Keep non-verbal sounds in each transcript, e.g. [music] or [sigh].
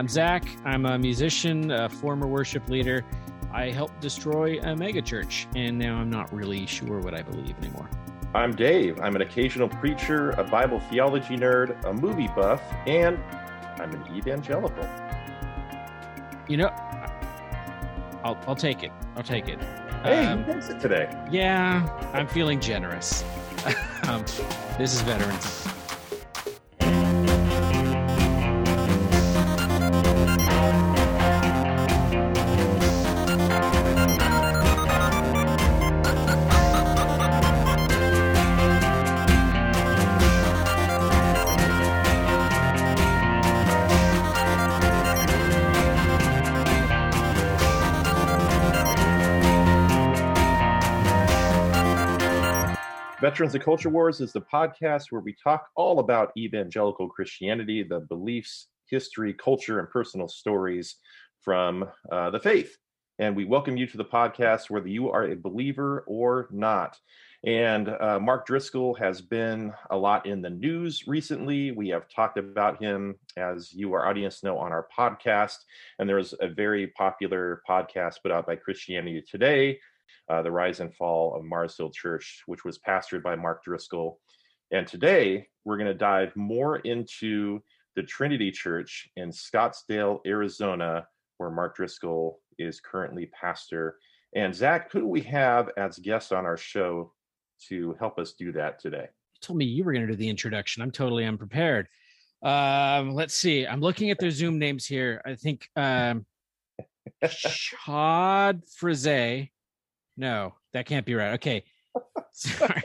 I'm Zach. I'm a musician, a former worship leader. I helped destroy a megachurch, and now I'm not really sure what I believe anymore. I'm Dave. I'm an occasional preacher, a Bible theology nerd, a movie buff, and I'm an evangelical. You know, I'll, I'll take it. I'll take it. Hey, um, who it today? Yeah, I'm feeling generous. [laughs] um, this is Veterans. Veterans of Culture Wars is the podcast where we talk all about evangelical Christianity, the beliefs, history, culture, and personal stories from uh, the faith. And we welcome you to the podcast whether you are a believer or not. And uh, Mark Driscoll has been a lot in the news recently. We have talked about him, as you, our audience, know, on our podcast. And there's a very popular podcast put out by Christianity Today uh, the rise and fall of Mars Hill Church, which was pastored by Mark Driscoll. And today we're going to dive more into the Trinity Church in Scottsdale, Arizona, where Mark Driscoll is currently pastor. And Zach, who do we have as guests on our show to help us do that today? You told me you were going to do the introduction. I'm totally unprepared. Um, let's see. I'm looking at their Zoom names here. I think um, [laughs] Chad Frise no, that can't be right. Okay. [laughs] Sorry.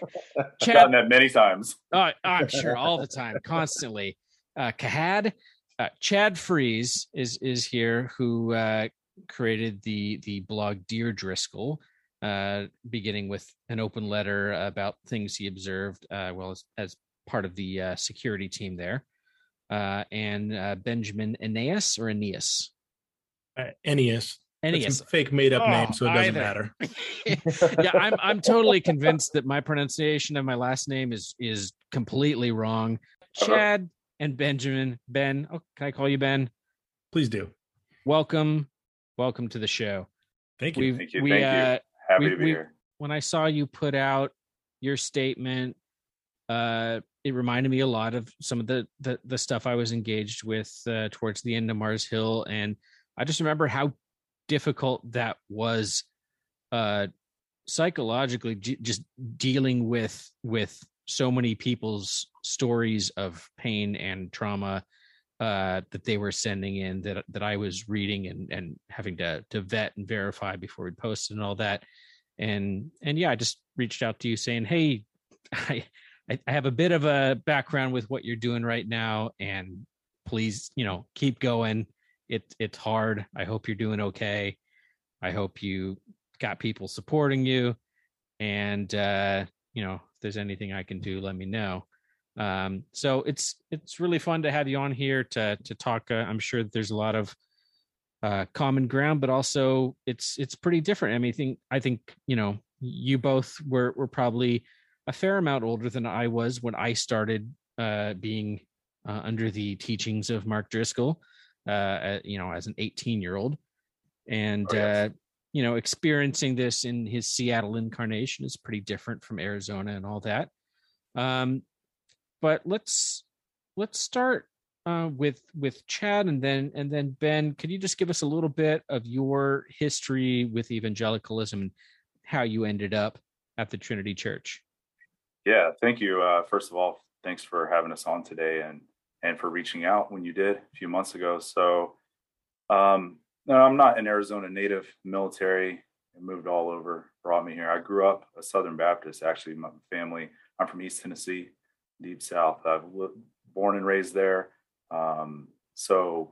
Chad, gotten that many times. Oh, I'm sure [laughs] all the time, constantly. Uh, Kahad, uh, Chad Freeze is is here, who uh, created the the blog Dear Driscoll, uh, beginning with an open letter about things he observed, uh, well as, as part of the uh, security team there, uh, and uh, Benjamin Aeneas or Aeneas. Uh, Aeneas. It's a fake made up oh, name, so it doesn't either. matter. [laughs] yeah, I'm I'm totally convinced that my pronunciation of my last name is is completely wrong. Chad and Benjamin. Ben, oh, can I call you Ben? Please do. Welcome. Welcome to the show. Thank you. We've, Thank you. We, Thank uh, you. Happy we, to be we, here. When I saw you put out your statement, uh, it reminded me a lot of some of the the, the stuff I was engaged with uh, towards the end of Mars Hill, and I just remember how difficult that was uh psychologically just dealing with with so many people's stories of pain and trauma uh that they were sending in that that I was reading and and having to to vet and verify before we posted and all that. And and yeah I just reached out to you saying hey [laughs] I I have a bit of a background with what you're doing right now and please you know keep going it it's hard. I hope you're doing okay. I hope you got people supporting you. And uh, you know, if there's anything I can do, let me know. Um, so it's it's really fun to have you on here to to talk. Uh, I'm sure that there's a lot of uh, common ground, but also it's it's pretty different. I mean, I think I think you know you both were were probably a fair amount older than I was when I started uh, being uh, under the teachings of Mark Driscoll uh, you know, as an 18 year old, and oh, yes. uh, you know, experiencing this in his Seattle incarnation is pretty different from Arizona and all that. Um, but let's let's start uh, with with Chad and then and then Ben. Could you just give us a little bit of your history with evangelicalism and how you ended up at the Trinity Church? Yeah, thank you. Uh, first of all, thanks for having us on today, and and for reaching out when you did a few months ago. So, um, no, I'm not an Arizona native military. I moved all over, brought me here. I grew up a Southern Baptist, actually. My family, I'm from East Tennessee, deep South. I've lived, born and raised there. Um, so,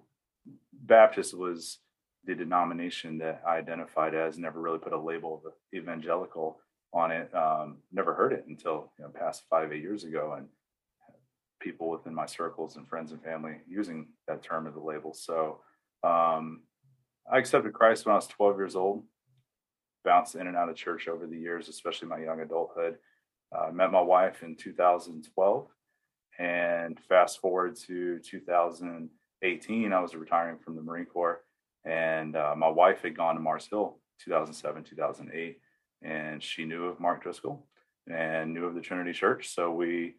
Baptist was the denomination that I identified as. Never really put a label of evangelical on it. Um, never heard it until you know, past five, eight years ago, and people within my circles and friends and family using that term as a label. So um, I accepted Christ when I was 12 years old, bounced in and out of church over the years, especially my young adulthood. Uh, met my wife in 2012 and fast forward to 2018 I was retiring from the Marine Corps, and uh, my wife had gone to Mars Hill 2007, 2008, and she knew of Mark Driscoll and knew of the Trinity Church. So we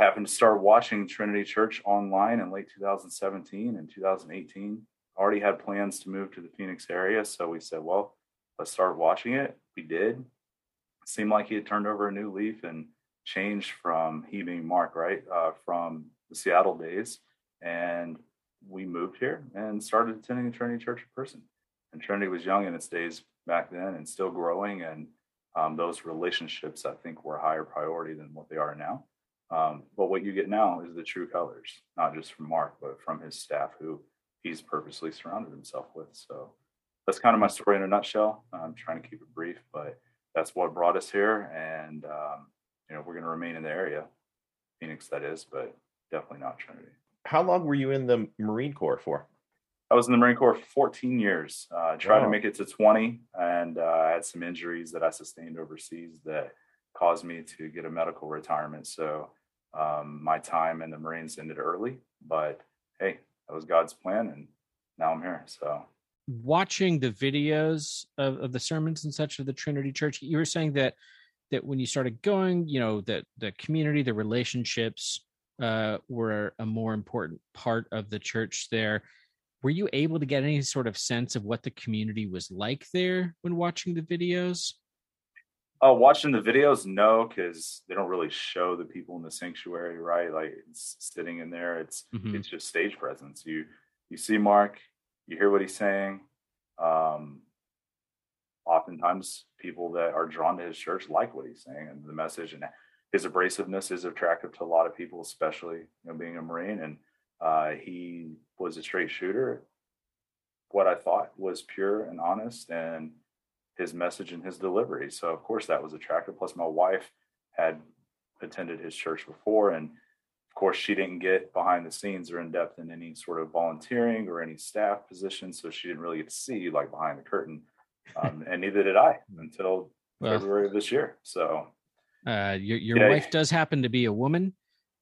happened to start watching Trinity Church online in late 2017 and 2018. Already had plans to move to the Phoenix area, so we said, "Well, let's start watching it." We did. It seemed like he had turned over a new leaf and changed from he being Mark, right, uh, from the Seattle days, and we moved here and started attending Trinity Church in person. And Trinity was young in its days back then and still growing, and um, those relationships I think were a higher priority than what they are now. Um, but what you get now is the true colors, not just from Mark, but from his staff who he's purposely surrounded himself with. So that's kind of my story in a nutshell. I'm trying to keep it brief, but that's what brought us here. And, um, you know, we're going to remain in the area, Phoenix, that is, but definitely not Trinity. How long were you in the Marine Corps for? I was in the Marine Corps for 14 years. Uh, tried wow. to make it to 20, and uh, I had some injuries that I sustained overseas that caused me to get a medical retirement. So um, my time in the Marines ended early, but hey, that was God's plan, and now I'm here. So, watching the videos of, of the sermons and such of the Trinity Church, you were saying that that when you started going, you know, that the community, the relationships uh, were a more important part of the church there. Were you able to get any sort of sense of what the community was like there when watching the videos? Uh, watching the videos, no, because they don't really show the people in the sanctuary, right? Like it's sitting in there. It's mm-hmm. it's just stage presence. You you see Mark, you hear what he's saying. Um, oftentimes, people that are drawn to his church like what he's saying and the message, and his abrasiveness is attractive to a lot of people, especially you know being a Marine. And uh, he was a straight shooter. What I thought was pure and honest, and his message and his delivery. So of course that was attractive. Plus my wife had attended his church before and of course she didn't get behind the scenes or in depth in any sort of volunteering or any staff position so she didn't really get to see like behind the curtain um, and neither did i until well, february of this year so uh, your, your yeah. wife does happen to be a woman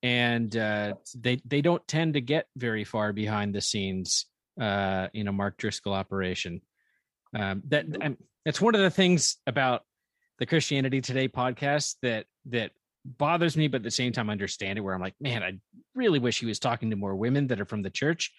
and uh, they they don't tend to get very far behind the scenes uh, in a mark driscoll operation um, that I'm, that's one of the things about the Christianity Today podcast that that bothers me, but at the same time I understand it. Where I'm like, man, I really wish he was talking to more women that are from the church,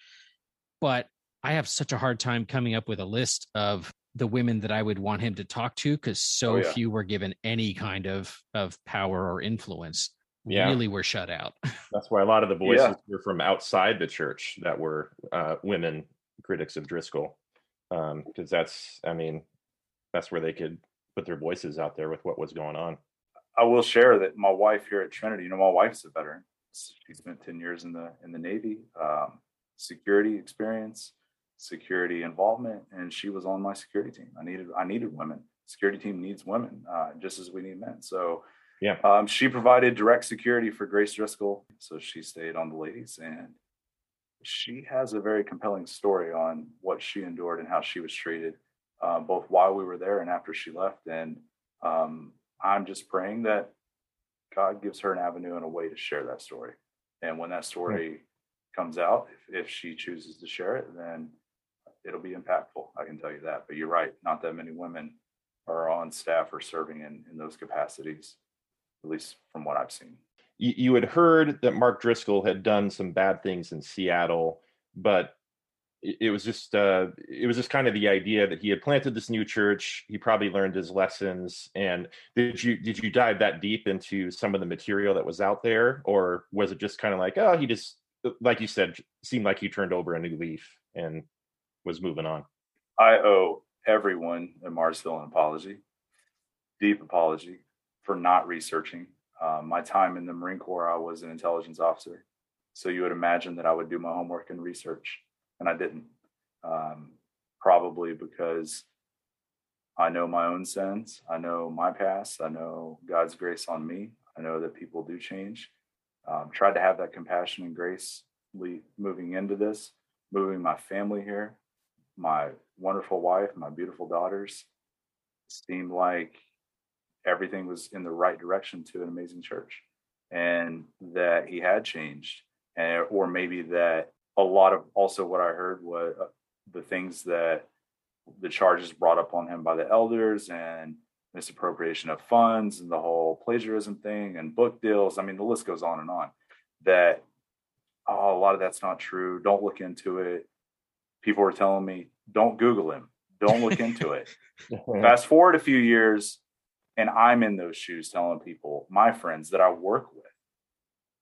but I have such a hard time coming up with a list of the women that I would want him to talk to because so oh, yeah. few were given any kind of of power or influence. Yeah. Really were shut out. [laughs] That's why a lot of the voices yeah. were from outside the church that were uh, women critics of Driscoll. Because um, that's, I mean, that's where they could put their voices out there with what was going on. I will share that my wife here at Trinity, you know, my wife's a veteran. She spent 10 years in the in the Navy, um, security experience, security involvement, and she was on my security team. I needed I needed women. Security team needs women uh, just as we need men. So yeah, um, she provided direct security for Grace Driscoll, so she stayed on the ladies, and she has a very compelling story on what she endured and how she was treated uh, both while we were there and after she left. And um, I'm just praying that God gives her an avenue and a way to share that story. And when that story right. comes out, if, if she chooses to share it, then it'll be impactful. I can tell you that. But you're right, not that many women are on staff or serving in, in those capacities, at least from what I've seen. You, you had heard that Mark Driscoll had done some bad things in Seattle, but it was just uh, it was just kind of the idea that he had planted this new church. He probably learned his lessons. And did you did you dive that deep into some of the material that was out there, or was it just kind of like oh he just like you said seemed like he turned over a new leaf and was moving on? I owe everyone in Mars Hill an apology, deep apology for not researching. Um, my time in the Marine Corps, I was an intelligence officer, so you would imagine that I would do my homework and research and I didn't. Um, probably because I know my own sins. I know my past. I know God's grace on me. I know that people do change. Um, tried to have that compassion and grace moving into this, moving my family here, my wonderful wife, my beautiful daughters. Seemed like everything was in the right direction to an amazing church and that he had changed and, or maybe that a lot of also what I heard was uh, the things that the charges brought up on him by the elders and misappropriation of funds and the whole plagiarism thing and book deals. I mean, the list goes on and on. That oh, a lot of that's not true. Don't look into it. People were telling me, don't Google him. Don't look into it. [laughs] Fast forward a few years, and I'm in those shoes telling people, my friends that I work with,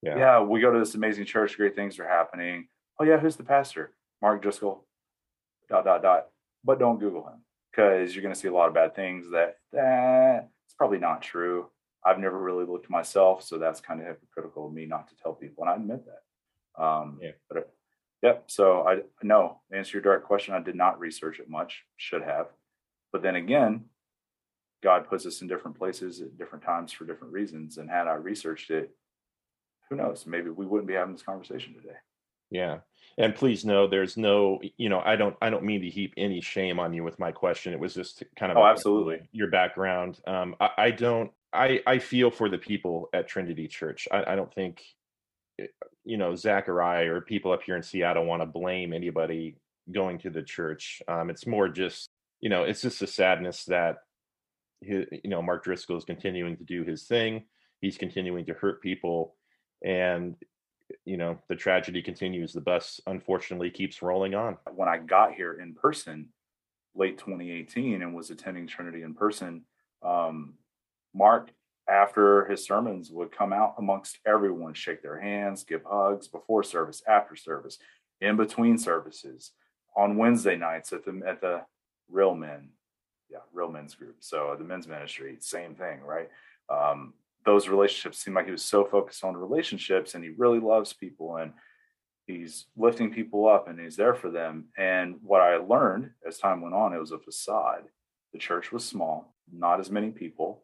yeah. yeah, we go to this amazing church, great things are happening. Oh, yeah, who's the pastor? Mark Driscoll, dot, dot, dot. But don't Google him because you're going to see a lot of bad things that eh, it's probably not true. I've never really looked myself, so that's kind of hypocritical of me not to tell people, and I admit that. Um, yeah. But uh, yep. So I no answer your direct question. I did not research it much. Should have, but then again, God puts us in different places at different times for different reasons. And had I researched it, who knows? Maybe we wouldn't be having this conversation today. Yeah. And please know there's no, you know, I don't I don't mean to heap any shame on you with my question. It was just kind of Oh, absolutely. Your background. Um I, I don't I I feel for the people at Trinity Church. I, I don't think eh, you know, Zachariah or people up here in Seattle want to blame anybody going to the church. Um, it's more just, you know, it's just a sadness that his, you know, Mark Driscoll is continuing to do his thing. He's continuing to hurt people, and you know the tragedy continues. The bus unfortunately keeps rolling on. When I got here in person, late 2018, and was attending Trinity in person, um, Mark after his sermons would come out amongst everyone, shake their hands, give hugs before service, after service, in between services, on Wednesday nights at the at the Real Men yeah, real men's group. So the men's ministry, same thing, right? Um, those relationships seem like he was so focused on relationships and he really loves people and he's lifting people up and he's there for them. And what I learned as time went on, it was a facade. The church was small, not as many people,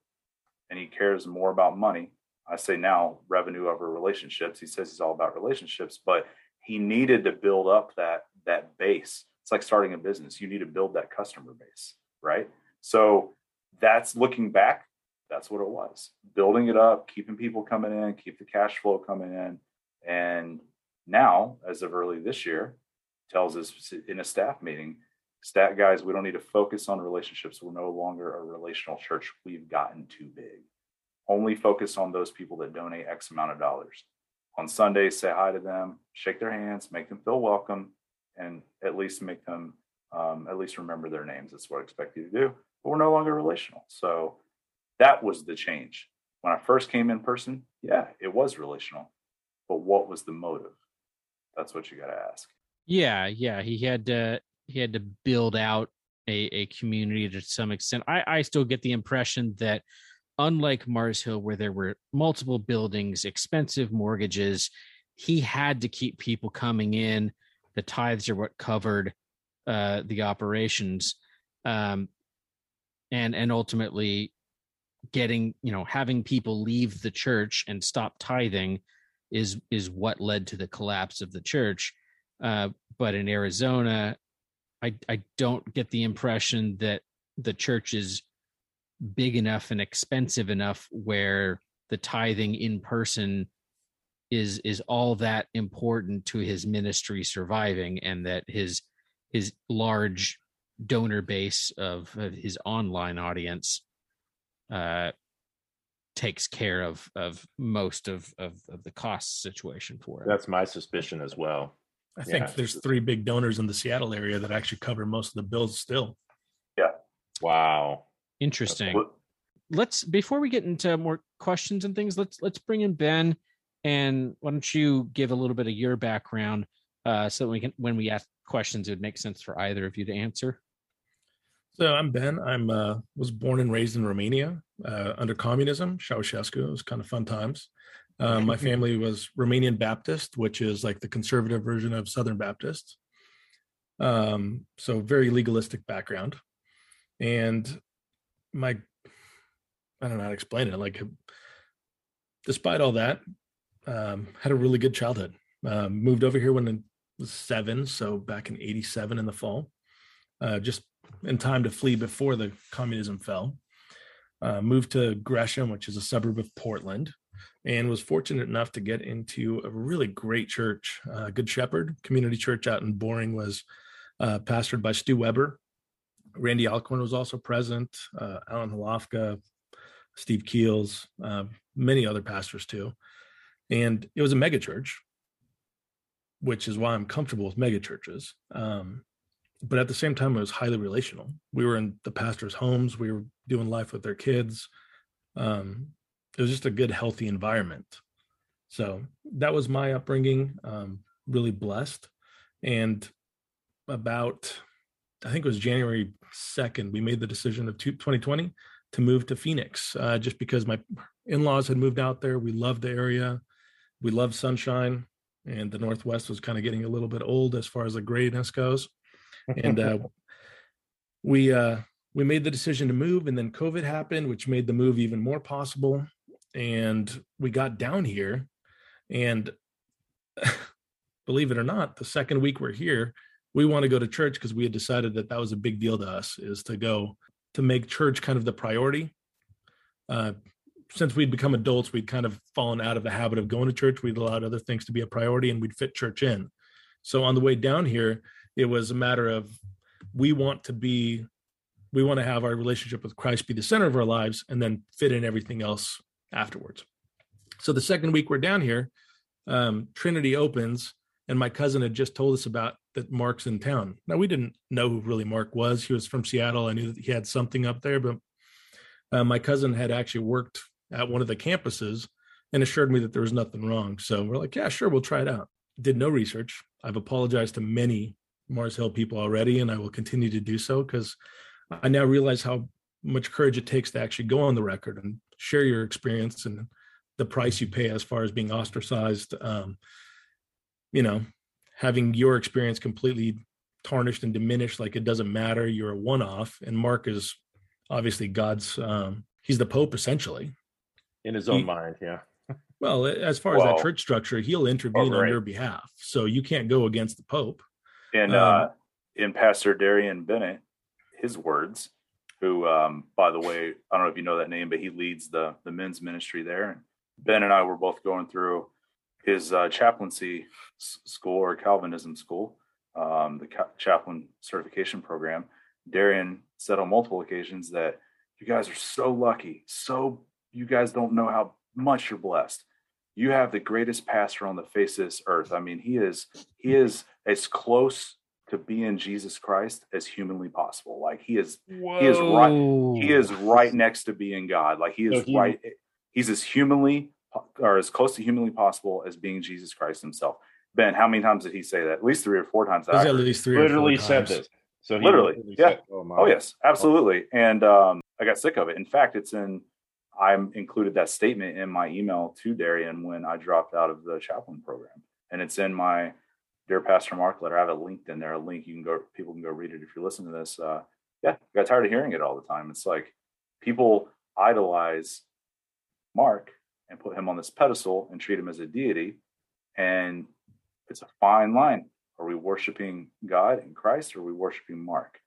and he cares more about money. I say now revenue over relationships. He says he's all about relationships, but he needed to build up that that base. It's like starting a business. You need to build that customer base right? So that's looking back, that's what it was. Building it up, keeping people coming in, keep the cash flow coming in. And now, as of early this year, tells us in a staff meeting, stat guys, we don't need to focus on relationships. We're no longer a relational church. We've gotten too big. Only focus on those people that donate X amount of dollars. On Sundays, say hi to them, shake their hands, make them feel welcome, and at least make them um, at least remember their names. That's what I expect you to do. But we're no longer relational. So that was the change. When I first came in person, yeah, it was relational. But what was the motive? That's what you got to ask. Yeah, yeah. He had to he had to build out a, a community to some extent. I, I still get the impression that unlike Mars Hill, where there were multiple buildings, expensive mortgages, he had to keep people coming in. The tithes are what covered uh, the operations, um, and and ultimately getting you know having people leave the church and stop tithing is is what led to the collapse of the church. Uh, but in Arizona, I I don't get the impression that the church is big enough and expensive enough where the tithing in person is is all that important to his ministry surviving and that his his large donor base of, of his online audience uh, takes care of of most of, of, of the cost situation for it. That's my suspicion as well. I think yeah. there's three big donors in the Seattle area that actually cover most of the bills still. Yeah. Wow. Interesting. Let's before we get into more questions and things, let's let's bring in Ben and why don't you give a little bit of your background uh, so that we can when we ask questions, it would make sense for either of you to answer. So I'm Ben. I'm uh, was born and raised in Romania uh, under communism, Ceausescu. It was kind of fun times. Uh, my [laughs] family was Romanian Baptist, which is like the conservative version of Southern Baptist. Um, so very legalistic background, and my I don't know how to explain it. Like, despite all that, um, had a really good childhood. Uh, moved over here when I was seven, so back in '87 in the fall, uh, just in time to flee before the communism fell. Uh, moved to Gresham, which is a suburb of Portland, and was fortunate enough to get into a really great church, uh, Good Shepherd Community Church out in Boring was uh, pastored by Stu Weber. Randy Alcorn was also present, uh, Alan Hlavka, Steve Keels, uh, many other pastors too. And it was a mega church, which is why I'm comfortable with mega churches. Um, but at the same time, it was highly relational. We were in the pastors' homes, we were doing life with their kids. Um, it was just a good, healthy environment. So that was my upbringing. Um, really blessed. And about, I think it was January 2nd, we made the decision of 2020 to move to Phoenix uh, just because my in laws had moved out there. We loved the area, we loved sunshine, and the Northwest was kind of getting a little bit old as far as the grayness goes. And uh, [laughs] we, uh, we made the decision to move, and then COVID happened, which made the move even more possible. And we got down here and [laughs] believe it or not the second week we're here we want to go to church because we had decided that that was a big deal to us is to go to make church kind of the priority. Uh, since we'd become adults we'd kind of fallen out of the habit of going to church. We'd allowed other things to be a priority and we'd fit church in. So on the way down here it was a matter of we want to be we want to have our relationship with christ be the center of our lives and then fit in everything else afterwards. So the second week we're down here, um, Trinity opens, and my cousin had just told us about that Mark's in town. Now we didn't know who really Mark was. He was from Seattle. I knew that he had something up there, but uh, my cousin had actually worked at one of the campuses and assured me that there was nothing wrong. So we're like, yeah, sure, we'll try it out. Did no research. I've apologized to many Mars Hill people already, and I will continue to do so because I now realize how much courage it takes to actually go on the record and share your experience and the price you pay as far as being ostracized um, you know having your experience completely tarnished and diminished like it doesn't matter you're a one-off and mark is obviously god's um, he's the pope essentially. In his own he, mind yeah. Well as far well, as that church structure he'll intervene oh, right. on your behalf so you can't go against the pope and um, uh in pastor darian bennett his words who, um, by the way, I don't know if you know that name, but he leads the the men's ministry there. And Ben and I were both going through his uh, chaplaincy school or Calvinism school, um, the ca- chaplain certification program. Darian said on multiple occasions that you guys are so lucky, so you guys don't know how much you're blessed. You have the greatest pastor on the face of this earth. I mean, he is he is as close to being Jesus Christ as humanly possible. Like he is, Whoa. he is right. He is right next to being God. Like he is so he, right. He's as humanly or as close to humanly possible as being Jesus Christ himself. Ben, how many times did he say that? At least three or four times. At least three. Literally said this. So literally, literally, yeah. Said, oh, oh, yes, absolutely. And um, I got sick of it. In fact, it's in. I included that statement in my email to Darian when I dropped out of the chaplain program, and it's in my Dear Pastor Mark letter. I have a link in there, a link you can go, people can go read it if you're listening to this. Uh, yeah, I got tired of hearing it all the time. It's like people idolize Mark and put him on this pedestal and treat him as a deity. And it's a fine line. Are we worshiping God and Christ or are we worshiping Mark?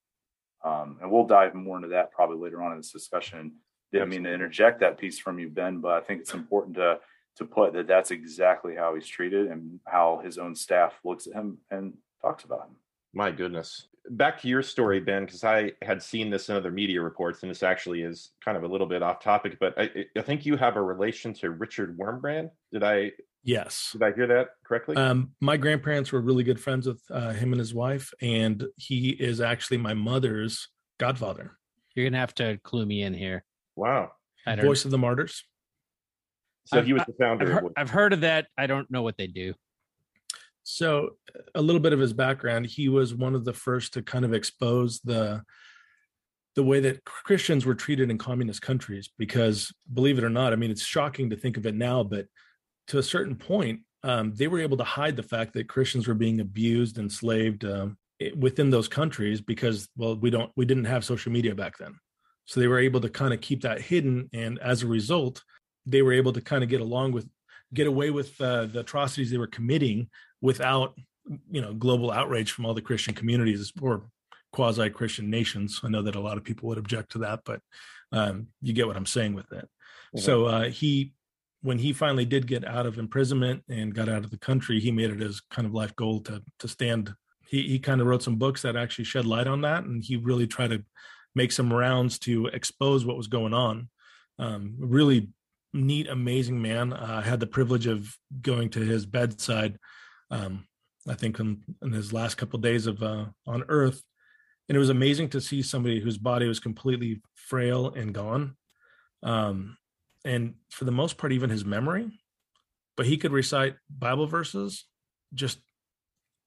Um, and we'll dive more into that probably later on in this discussion. Didn't mean to interject that piece from you, Ben, but I think it's important to to put that that's exactly how he's treated and how his own staff looks at him and talks about him. My goodness. Back to your story, Ben, because I had seen this in other media reports, and this actually is kind of a little bit off topic, but I, I think you have a relation to Richard Wurmbrand. Did I? Yes. Did I hear that correctly? Um, my grandparents were really good friends with uh, him and his wife, and he is actually my mother's godfather. You're gonna have to clue me in here. Wow. Voice of the Martyrs. So he was the founder. I've heard, I've heard of that. I don't know what they do. So, a little bit of his background. He was one of the first to kind of expose the the way that Christians were treated in communist countries. Because, believe it or not, I mean, it's shocking to think of it now, but to a certain point, um, they were able to hide the fact that Christians were being abused, enslaved um, within those countries because, well, we don't, we didn't have social media back then, so they were able to kind of keep that hidden, and as a result, they were able to kind of get along with get away with uh, the atrocities they were committing without you know global outrage from all the christian communities or quasi christian nations i know that a lot of people would object to that but um, you get what i'm saying with that mm-hmm. so uh, he when he finally did get out of imprisonment and got out of the country, he made it his kind of life goal to to stand. He he kind of wrote some books that actually shed light on that, and he really tried to make some rounds to expose what was going on. Um, really neat, amazing man. Uh, I had the privilege of going to his bedside. Um, I think in, in, his last couple of days of uh, on Earth, and it was amazing to see somebody whose body was completely frail and gone. Um, and for the most part, even his memory, but he could recite Bible verses. Just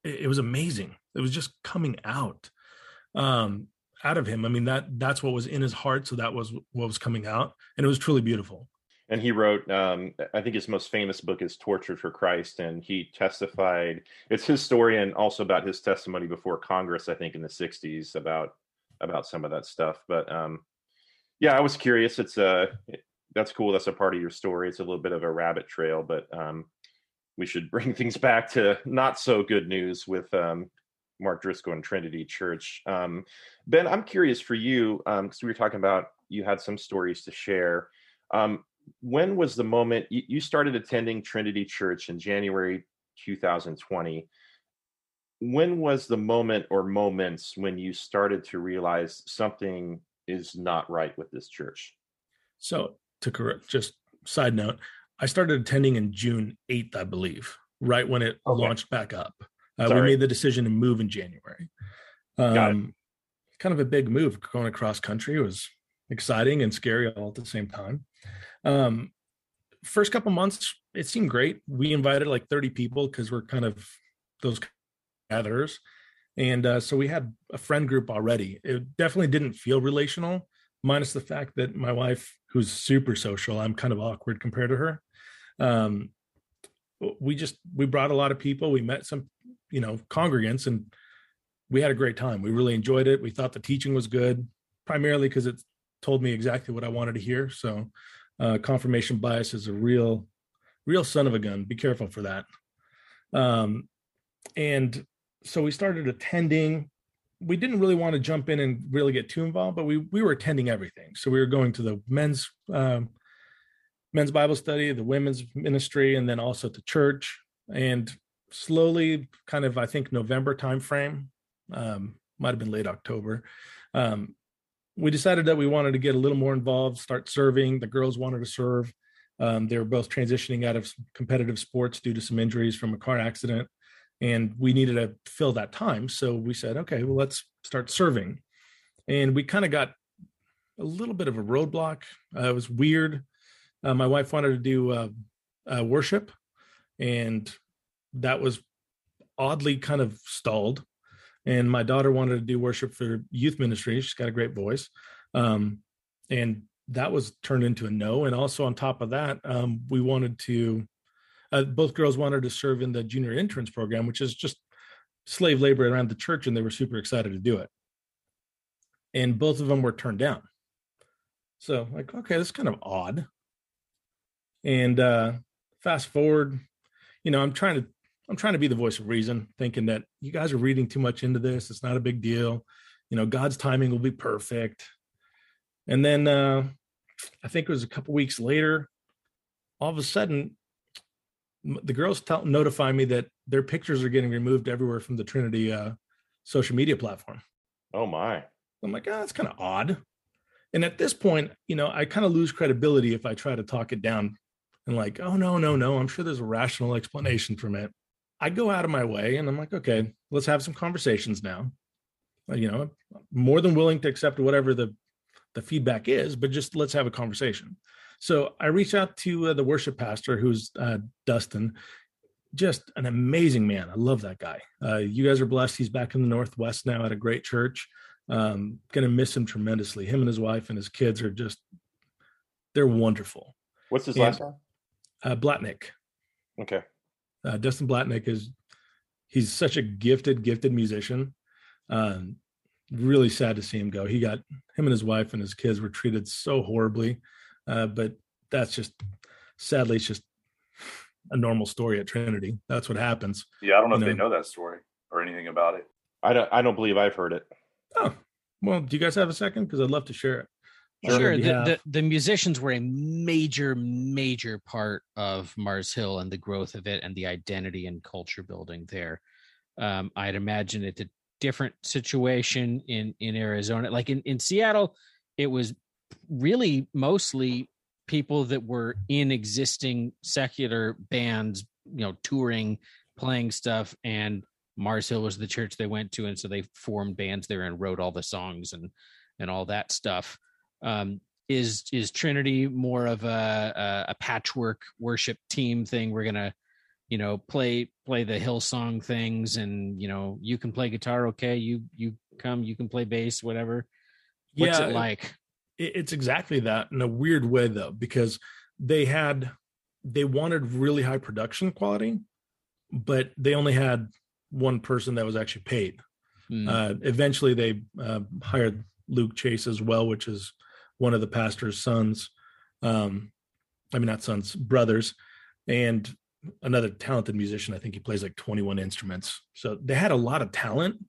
it, it was amazing. It was just coming out. Um, out of him. I mean that that's what was in his heart, so that was what was coming out, and it was truly beautiful. And he wrote, um, I think his most famous book is "Tortured for Christ," and he testified. It's his story, and also about his testimony before Congress. I think in the '60s about about some of that stuff. But um, yeah, I was curious. It's uh, that's cool. That's a part of your story. It's a little bit of a rabbit trail, but um, we should [laughs] bring things back to not so good news with um, Mark Driscoll and Trinity Church. Um, ben, I'm curious for you because um, we were talking about you had some stories to share. Um, when was the moment you, you started attending Trinity Church in January 2020? When was the moment or moments when you started to realize something is not right with this church? So, to correct, just side note, I started attending in June 8th, I believe, right when it okay. launched back up. Uh, we made the decision to move in January. Um, kind of a big move going across country. It was exciting and scary all at the same time. Um, first couple months, it seemed great. We invited like 30 people because we're kind of those gatherers. And uh, so we had a friend group already. It definitely didn't feel relational, minus the fact that my wife, who's super social, I'm kind of awkward compared to her. Um, we just we brought a lot of people. We met some you know congregants and we had a great time. We really enjoyed it. We thought the teaching was good primarily because it told me exactly what i wanted to hear. So uh, confirmation bias is a real real son of a gun. Be careful for that. Um, and so we started attending. We didn't really want to jump in and really get too involved but we we were attending everything. So we were going to the men's um, men's bible study the women's ministry and then also to church. And slowly kind of i think november timeframe um, might have been late october um, we decided that we wanted to get a little more involved start serving. The girls wanted to serve. Um, they were both transitioning out of competitive sports due to some injuries from a car accident and we needed to fill that time. So we said okay well let's start serving. And we kind of got a little bit of a roadblock. Uh, it was weird uh, my wife wanted to do uh, uh worship and that was oddly kind of stalled. And my daughter wanted to do worship for youth ministry. She's got a great voice. Um, and that was turned into a no. And also on top of that, um, we wanted to, uh, both girls wanted to serve in the junior interns program, which is just slave labor around the church. And they were super excited to do it. And both of them were turned down. So like, okay, that's kind of odd. And uh, fast forward, you know, I'm trying to I'm trying to be the voice of reason, thinking that you guys are reading too much into this. It's not a big deal. You know, God's timing will be perfect. And then uh, I think it was a couple weeks later, all of a sudden, the girls tell, notify me that their pictures are getting removed everywhere from the Trinity uh, social media platform. Oh my! I'm like, oh, that's kind of odd. And at this point, you know, I kind of lose credibility if I try to talk it down and like, oh no, no, no, I'm sure there's a rational explanation from it. I go out of my way and I'm like, okay, let's have some conversations now. You know, more than willing to accept whatever the the feedback is, but just let's have a conversation. So I reach out to uh, the worship pastor, who's uh, Dustin, just an amazing man. I love that guy. Uh, you guys are blessed. He's back in the Northwest now at a great church. Um, gonna miss him tremendously. Him and his wife and his kids are just, they're wonderful. What's his and, last name? Uh, Blatnick. Okay. Uh, Dustin Blatnick is he's such a gifted, gifted musician. Um, really sad to see him go. He got him and his wife and his kids were treated so horribly, uh, but that's just sadly it's just a normal story at Trinity. That's what happens. Yeah, I don't know you if know. they know that story or anything about it. I don't. I don't believe I've heard it. Oh, well, do you guys have a second? Because I'd love to share it. Sure, the, the, the musicians were a major, major part of Mars Hill and the growth of it and the identity and culture building there. Um, I'd imagine it's a different situation in in Arizona. Like in in Seattle, it was really mostly people that were in existing secular bands, you know, touring, playing stuff, and Mars Hill was the church they went to, and so they formed bands there and wrote all the songs and and all that stuff. Um, is is Trinity more of a, a, a patchwork worship team thing? We're gonna, you know, play play the Hillsong things, and you know, you can play guitar, okay? You you come, you can play bass, whatever. What's yeah, it like? It's exactly that in a weird way, though, because they had they wanted really high production quality, but they only had one person that was actually paid. Mm. Uh, eventually, they uh, hired Luke Chase as well, which is one of the pastor's sons. Um, I mean, not sons, brothers, and another talented musician. I think he plays like 21 instruments. So they had a lot of talent,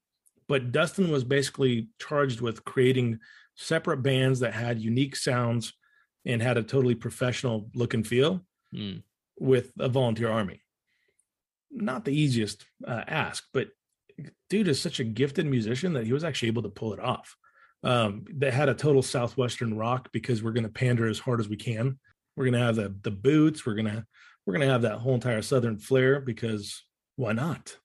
but Dustin was basically charged with creating separate bands that had unique sounds and had a totally professional look and feel mm. with a volunteer army. Not the easiest uh, ask, but dude is such a gifted musician that he was actually able to pull it off um, that had a total southwestern rock because we're going to pander as hard as we can. We're going to have the the boots. We're gonna we're gonna have that whole entire southern flair because why not?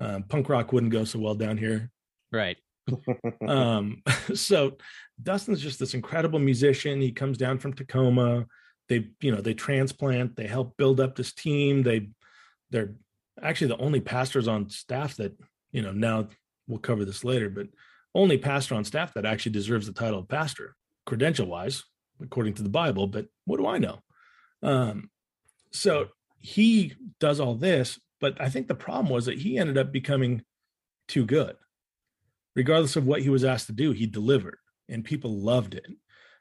Um, punk rock wouldn't go so well down here, right? [laughs] um, [laughs] so Dustin's just this incredible musician. He comes down from Tacoma. They you know they transplant. They help build up this team. They they're actually the only pastors on staff that you know now we'll cover this later, but only pastor on staff that actually deserves the title of pastor, credential wise, according to the Bible. But what do I know? Um, so he does all this, but I think the problem was that he ended up becoming too good. Regardless of what he was asked to do, he delivered and people loved it.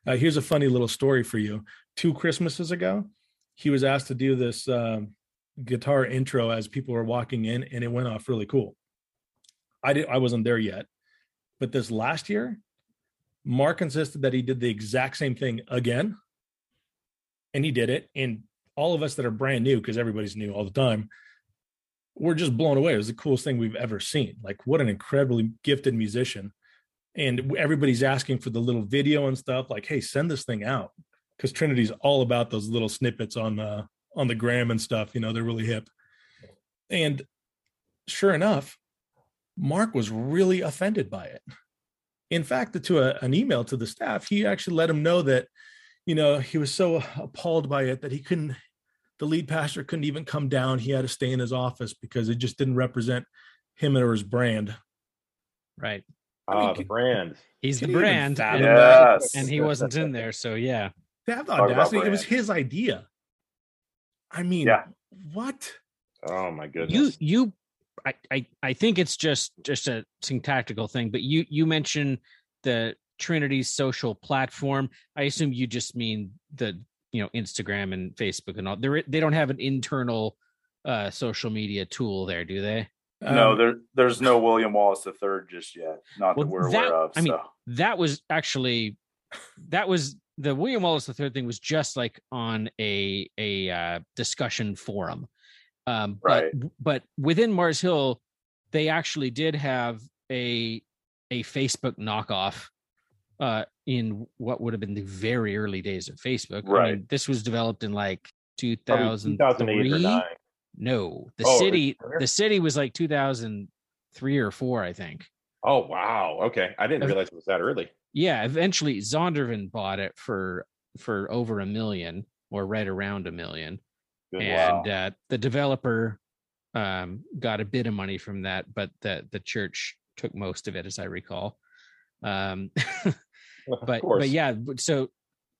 Uh, here's a funny little story for you. Two Christmases ago, he was asked to do this um, guitar intro as people were walking in, and it went off really cool. I did. I wasn't there yet, but this last year, Mark insisted that he did the exact same thing again. And he did it. And all of us that are brand new, because everybody's new all the time, we're just blown away. It was the coolest thing we've ever seen. Like, what an incredibly gifted musician. And everybody's asking for the little video and stuff, like, hey, send this thing out. Because Trinity's all about those little snippets on uh on the gram and stuff. You know, they're really hip. And sure enough, Mark was really offended by it. In fact, to a, an email to the staff, he actually let him know that, you know, he was so appalled by it that he couldn't, the lead pastor couldn't even come down. He had to stay in his office because it just didn't represent him or his brand. Right. Ah, I mean, the brand. He's the brand. And, yes. and he wasn't in there. So, yeah. They have the audacity. It was his idea. I mean, yeah. what? Oh my goodness. You you I, I I think it's just just a syntactical thing, but you you mentioned the Trinity's social platform. I assume you just mean the you know Instagram and Facebook and all. They they don't have an internal uh social media tool there, do they? No, um, there there's no William Wallace III just yet. Not well, that we're that, aware of. I mean, that was actually that was the William Wallace III thing was just like on a a uh, discussion forum um, right. But, but within Mars Hill, they actually did have a a Facebook knockoff uh, in what would have been the very early days of Facebook. Right. I mean, this was developed in like 2003. No, the oh, city the city was like 2003 or four, I think. Oh wow. Okay, I didn't realize it was that early. Yeah, eventually Zondervan bought it for for over a million or right around a million. Good, and wow. uh, the developer um, got a bit of money from that, but the the church took most of it, as I recall. Um, [laughs] but but yeah, so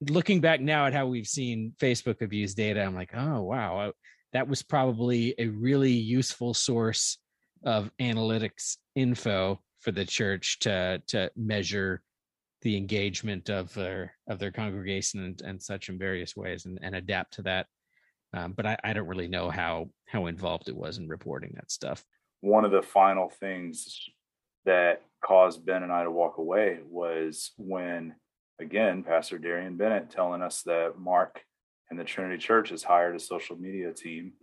looking back now at how we've seen Facebook abuse data, I'm like, oh wow, that was probably a really useful source of analytics info for the church to to measure the engagement of their of their congregation and, and such in various ways and, and adapt to that um, but I, I don't really know how how involved it was in reporting that stuff. One of the final things that caused Ben and I to walk away was when again, Pastor Darian Bennett telling us that Mark and the Trinity Church has hired a social media team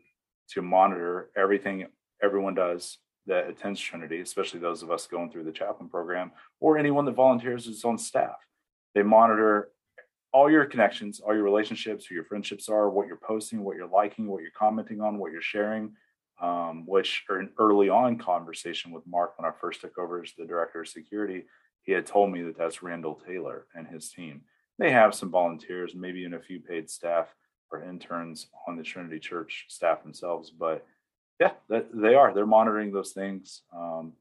to monitor everything everyone does that attends Trinity, especially those of us going through the chaplain program or anyone that volunteers as on staff. They monitor all your connections, all your relationships, who your friendships are, what you're posting, what you're liking, what you're commenting on, what you're sharing, um, which an early on conversation with Mark when I first took over as the director of security. He had told me that that's Randall Taylor and his team. They have some volunteers, maybe in a few paid staff or interns on the Trinity Church staff themselves, but yeah, they are. They're monitoring those things, um,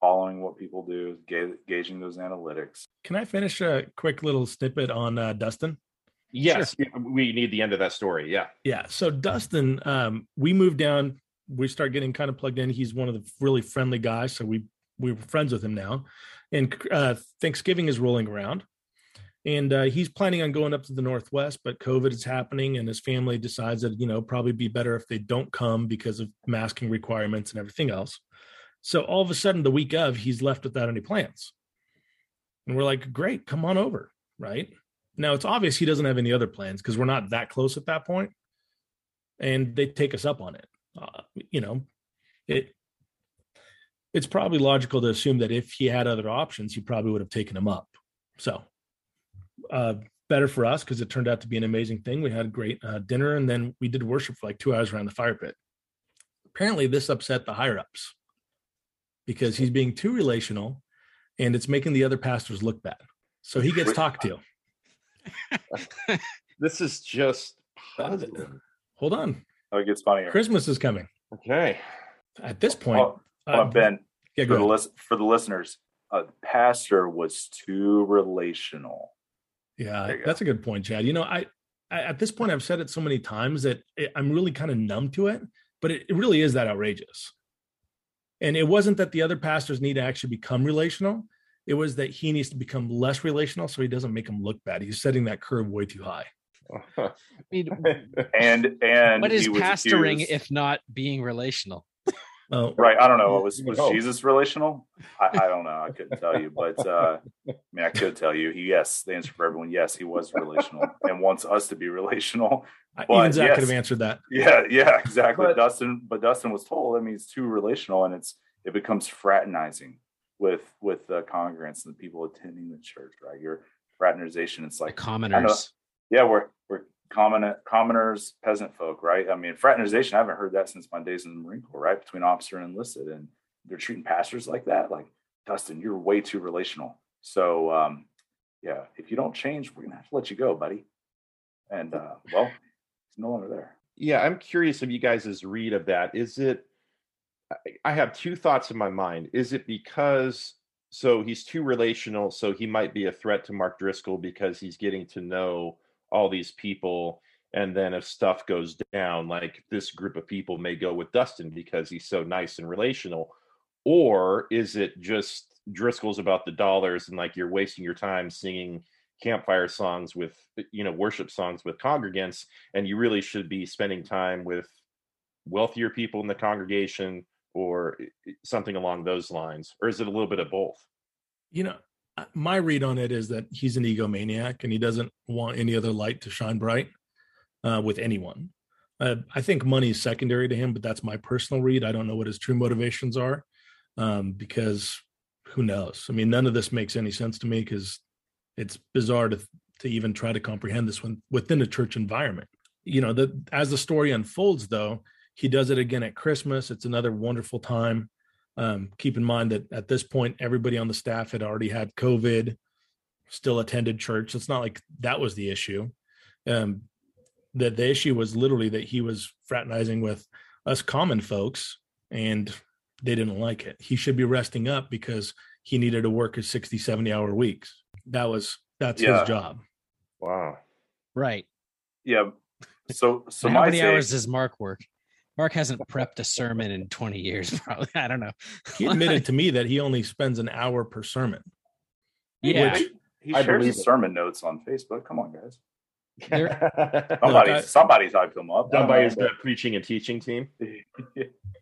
following what people do, ga- gauging those analytics. Can I finish a quick little snippet on uh, Dustin? Yes, sure. we need the end of that story. Yeah. Yeah. So Dustin, um, we moved down. We start getting kind of plugged in. He's one of the really friendly guys, so we we were friends with him now. And uh, Thanksgiving is rolling around, and uh, he's planning on going up to the Northwest, but COVID is happening, and his family decides that you know probably be better if they don't come because of masking requirements and everything else. So all of a sudden, the week of, he's left without any plans, and we're like, "Great, come on over." Right now, it's obvious he doesn't have any other plans because we're not that close at that point, and they take us up on it. Uh, you know, it it's probably logical to assume that if he had other options, he probably would have taken them up. So uh, better for us because it turned out to be an amazing thing. We had a great uh, dinner and then we did worship for like two hours around the fire pit. Apparently, this upset the higher ups because he's being too relational and it's making the other pastors look bad. So he gets talked to. [laughs] this is just puzzling. Hold on. Oh, it gets funnier. Christmas is coming. Okay. At this point, oh, uh, Ben, yeah, for, the list, for the listeners, uh, pastor was too relational. Yeah, that's a good point, Chad. You know, I, I, at this point I've said it so many times that it, I'm really kind of numb to it, but it, it really is that outrageous. And it wasn't that the other pastors need to actually become relational. It was that he needs to become less relational so he doesn't make them look bad. He's setting that curve way too high. [laughs] I mean, and and what is pastoring accused... if not being relational? Oh, right. I don't know. Was was oh. Jesus relational? I, I, don't know. I couldn't tell you, but uh, I mean, I could tell you. He, yes, the answer for everyone, yes, he was relational and wants us to be relational. But, Even Zach yes, could have answered that. Yeah, yeah, exactly. But, Dustin, but Dustin was told that means too relational, and it's it becomes fraternizing with with the congregants and the people attending the church. Right, your fraternization. It's like the commoners. Yeah, we're we're common commoners, peasant folk, right? I mean, fraternization. I haven't heard that since my days in the Marine Corps, right? Between officer and enlisted, and they're treating pastors like that. Like Dustin, you're way too relational. So, um, yeah, if you don't change, we're gonna have to let you go, buddy. And uh, well, no longer there. Yeah, I'm curious of you guys' read of that. Is it? I have two thoughts in my mind. Is it because so he's too relational, so he might be a threat to Mark Driscoll because he's getting to know all these people and then if stuff goes down like this group of people may go with dustin because he's so nice and relational. Or is it just driscoll's about the dollars and like you're wasting your time singing campfire songs with you know worship songs with congregants and you really should be spending time with wealthier people in the congregation or eh, eh, something along those lines? Or is it a little bit of both? You know my read on it is that he's an egomaniac and he doesn't want any other light to shine bright uh, with anyone. Uh, I think money is secondary to him, but that's my personal read. I don't know what his true motivations are um, because who knows? I mean, none of this makes any sense to me because it's bizarre to to even try to comprehend this one within a church environment. You know, the, as the story unfolds, though, he does it again at Christmas. It's another wonderful time. Um, keep in mind that at this point, everybody on the staff had already had COVID, still attended church. It's not like that was the issue. Um, that the issue was literally that he was fraternizing with us common folks and they didn't like it. He should be resting up because he needed to work his 60, 70 hour weeks. That was, that's yeah. his job. Wow. Right. Yeah. So, so how many hours does Mark work? Mark hasn't prepped a sermon in 20 years, [laughs] probably. I don't know. he admitted [laughs] to me that he only spends an hour per sermon. Yeah. Which, he shares his sermon notes on Facebook. Come on, guys. [laughs] somebody, Look, somebody typed them up. Done by his preaching and teaching team,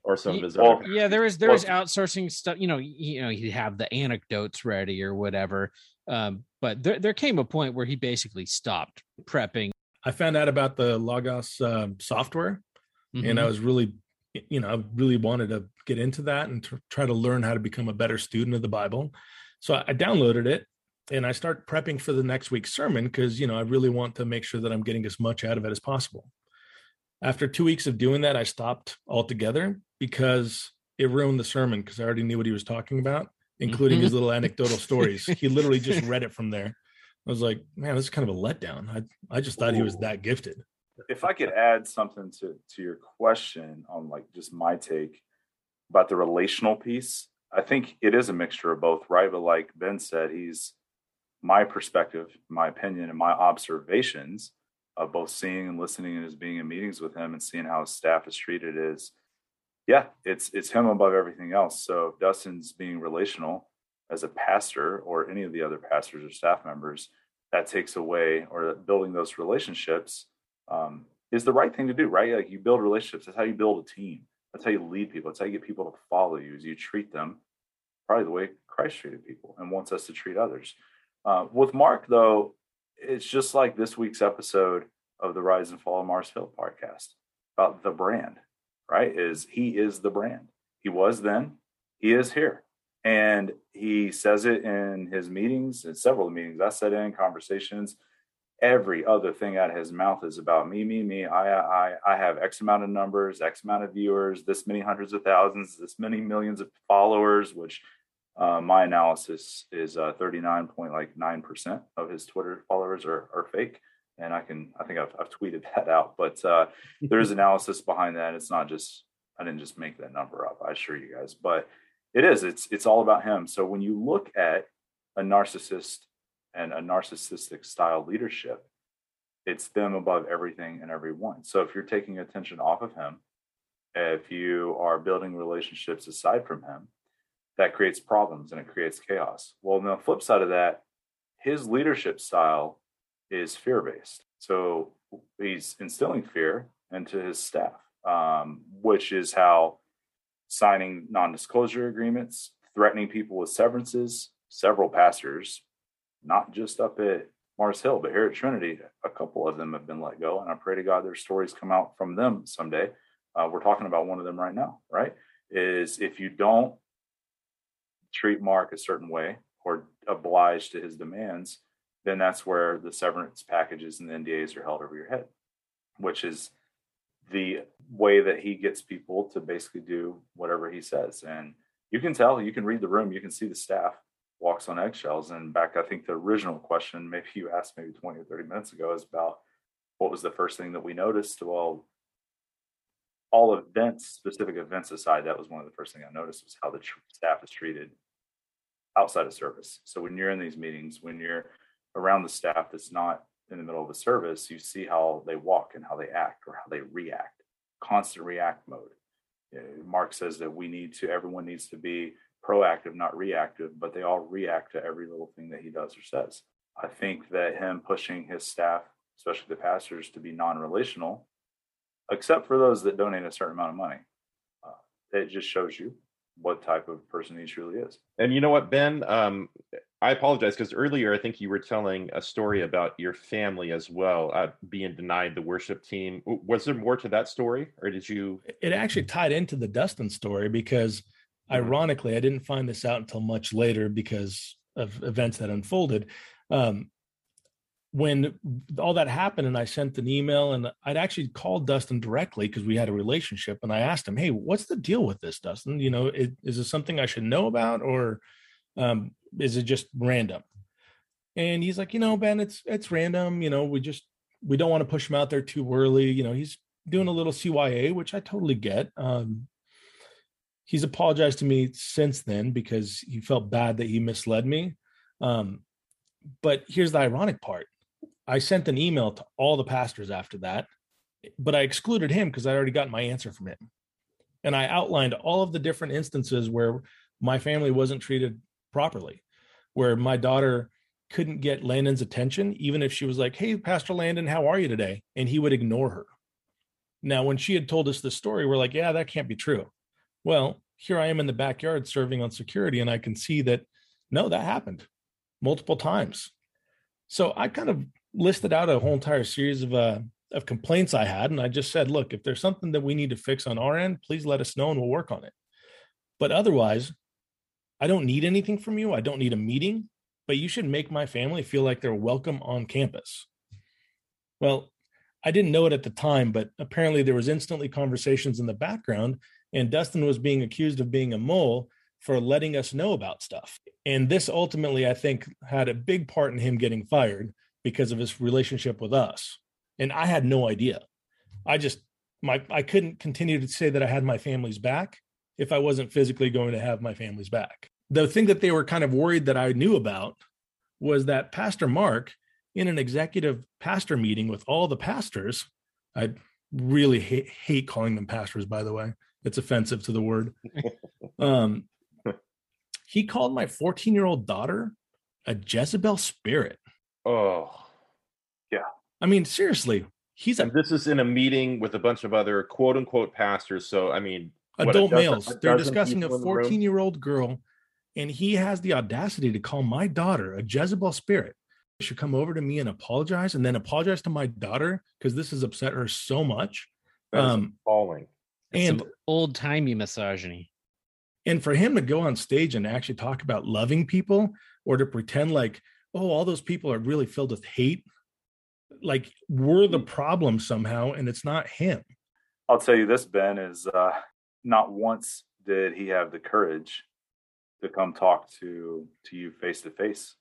or some of his. Well, yeah, there was there outsourcing stuff. You know, you know, he'd have the anecdotes ready or whatever. Um, but there, there came a point where he basically stopped prepping. I found out about the Logos um, software, mm-hmm. and I was really, you know, I really wanted to get into that and try to learn how to become a better student of the Bible. So I downloaded it and I start prepping for the next week's sermon because, you know, I really want to make sure that I'm getting as much out of it as possible. After two weeks of doing that, I stopped altogether because it ruined the sermon because I already knew what he was talking about, including his mm-hmm. little anecdotal stories. He literally just [laughs] read it from there. I was like, man, this is kind of a letdown. I I just thought Ooh. he was that gifted. If I could add something to to your question on like just my take about the relational piece, I think it is a mixture of both, right? But like Ben said, he's my perspective, my opinion, and my observations of both seeing and listening and just being in meetings with him and seeing how his staff is treated is yeah, it's it's him above everything else. So Dustin's being relational as a pastor or any of the other pastors or staff members, that takes away or building those relationships um, is the right thing to do, right? Like you build relationships. That's how you build a team. That's how you lead people. That's how you get people to follow you. Is you treat them probably the way Christ treated people and wants us to treat others. Uh, with Mark, though, it's just like this week's episode of the Rise and Fall of Mars Hill podcast about the brand right? Is he is the brand. He was then, he is here. And he says it in his meetings, in several meetings I said in conversations. Every other thing out of his mouth is about me, me, me. I, I, I have X amount of numbers, X amount of viewers, this many hundreds of thousands, this many millions of followers. Which uh, my analysis is uh, 39.9 percent of his Twitter followers are, are fake and I can I think I've, I've tweeted [laughs] that out, but uh, there is [laughs] analysis behind that. It's not just I didn't just make that number up. I assure you guys, but it is. It's it's all about him. So when you look at a narcissist and a narcissistic style leadership, it's them above everything and everyone. So if you're taking attention off of him, if you are building relationships aside from him, that creates problems and it creates chaos. Well, on the flip side of that, his leadership style is fear based. So he's instilling fear into his staff, um, which is how signing non disclosure agreements, threatening people with severances, several pastors, not just up at Mars Hill, but here at Trinity, a couple of them have been let go. And I pray to God their stories come out from them someday. Uh, we're talking about one of them right now, right? Is if you don't treat Mark a certain way or oblige to his demands, then that's where the severance packages and the NDAs are held over your head, which is the way that he gets people to basically do whatever he says. And you can tell, you can read the room, you can see the staff walks on eggshells. And back, I think the original question, maybe you asked maybe 20 or 30 minutes ago, is about what was the first thing that we noticed? Well, all events, specific events aside, that was one of the first things I noticed was how the tr- staff is treated outside of service. So when you're in these meetings, when you're around the staff that's not in the middle of a service, you see how they walk and how they act or how they react. Constant react mode. Mark says that we need to, everyone needs to be proactive, not reactive, but they all react to every little thing that he does or says. I think that him pushing his staff, especially the pastors, to be non relational, except for those that donate a certain amount of money, uh, it just shows you what type of person he truly is. And you know what, Ben? Um, I apologize because earlier I think you were telling a story about your family as well, uh, being denied the worship team. Was there more to that story, or did you? It actually tied into the Dustin story because. Ironically, I didn't find this out until much later because of events that unfolded. Um, when all that happened, and I sent an email, and I'd actually called Dustin directly because we had a relationship, and I asked him, "Hey, what's the deal with this, Dustin? You know, it, is this something I should know about, or?" Um, is it just random? And he's like, you know, Ben, it's it's random. You know, we just we don't want to push him out there too early. You know, he's doing a little CYA, which I totally get. Um, he's apologized to me since then because he felt bad that he misled me. Um, but here's the ironic part: I sent an email to all the pastors after that, but I excluded him because I already got my answer from him, and I outlined all of the different instances where my family wasn't treated properly, where my daughter couldn't get Landon's attention, even if she was like, Hey, Pastor Landon, how are you today? And he would ignore her. Now, when she had told us the story, we're like, Yeah, that can't be true. Well, here I am in the backyard serving on security, and I can see that no, that happened. multiple times. So I kind of listed out a whole entire series of uh, of complaints I had, and I just said, look, if there's something that we need to fix on our end, please let us know and we'll work on it. But otherwise, I don't need anything from you. I don't need a meeting, but you should make my family feel like they're welcome on campus. Well, I didn't know it at the time, but apparently there was instantly conversations in the background, and Dustin was being accused of being a mole for letting us know about stuff. And this ultimately, I think, had a big part in him getting fired because of his relationship with us. And I had no idea. I just my I couldn't continue to say that I had my family's back if I wasn't physically going to have my family's back. The thing that they were kind of worried that I knew about was that Pastor Mark in an executive pastor meeting with all the pastors. I really hate, hate calling them pastors, by the way. It's offensive to the word. [laughs] um, he called my 14 year old daughter a Jezebel spirit. Oh, yeah. I mean, seriously, he's a. And this is in a meeting with a bunch of other quote unquote pastors. So, I mean, adult dozen, males. They're discussing a 14 year old girl, and he has the audacity to call my daughter a Jezebel spirit should come over to me and apologize and then apologize to my daughter because this has upset her so much. Um, falling and old timey misogyny. And for him to go on stage and actually talk about loving people or to pretend like, oh, all those people are really filled with hate, like we're the problem somehow, and it's not him. I'll tell you this, Ben, is uh, not once did he have the courage to come talk to to you face to face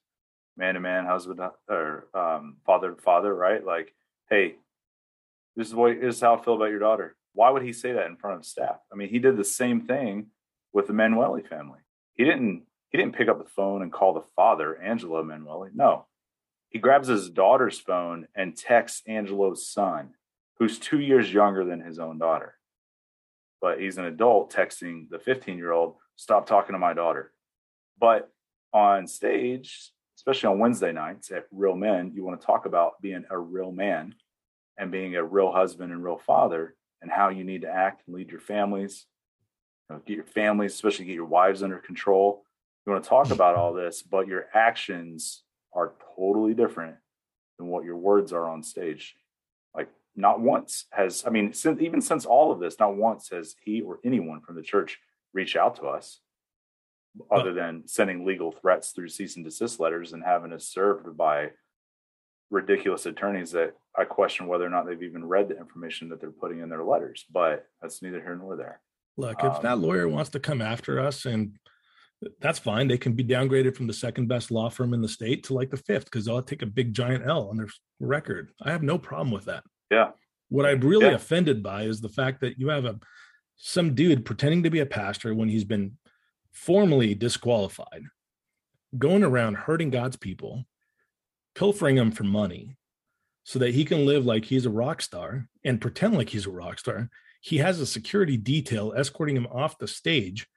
man to man, husband or um, father to father, right? Like, hey, this is what this is how I feel about your daughter. Why would he say that in front of staff? I mean, he did the same thing with the Manueli family. He didn't he didn't pick up the phone and call the father, Angelo Manueli. No. He grabs his daughter's phone and texts Angelo's son, who's two years younger than his own daughter. But he's an adult texting the 15 year old, stop talking to my daughter. But on stage, especially on Wednesday nights at Real Men, you want to talk about being a real man and being a real husband and real father and how you need to act and lead your families, you know, get your families, especially get your wives under control. You want to talk about all this, but your actions are totally different than what your words are on stage. Like not once has, I mean, since, even since all of this, not once has he or anyone from the church reached out to us other than sending legal threats through cease and desist letters and having us served by ridiculous attorneys that I question whether or not they've even read the information that they're putting in their letters. But that's neither here nor there. Look, if um, that lawyer wants to come after us and that's fine. They can be downgraded from the second best law firm in the state to like the fifth because they'll take a big giant L on their record. I have no problem with that. Yeah. What I'm really yeah. offended by is the fact that you have a some dude pretending to be a pastor when he's been formally disqualified, going around hurting God's people, pilfering them for money so that he can live like he's a rock star and pretend like he's a rock star. He has a security detail escorting him off the stage.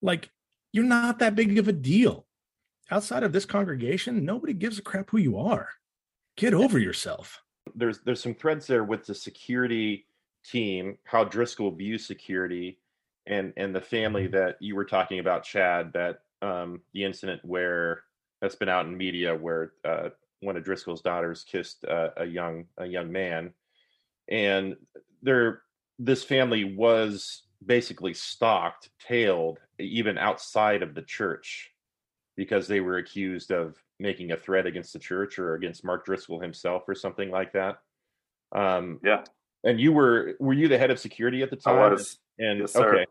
Like, you're not that big of a deal. Outside of this congregation, nobody gives a crap who you are. Get over yourself. There's there's some threads there with the security team, how Driscoll views security, and and the family mm-hmm. that you were talking about, Chad, that um, the incident where that's been out in media where uh, one of Driscoll's daughters kissed uh, a young a young man, and there this family was basically stalked, tailed, even outside of the church, because they were accused of making a threat against the church or against Mark Driscoll himself or something like that. Um, yeah. And you were were you the head of security at the time? I was. And yes, okay.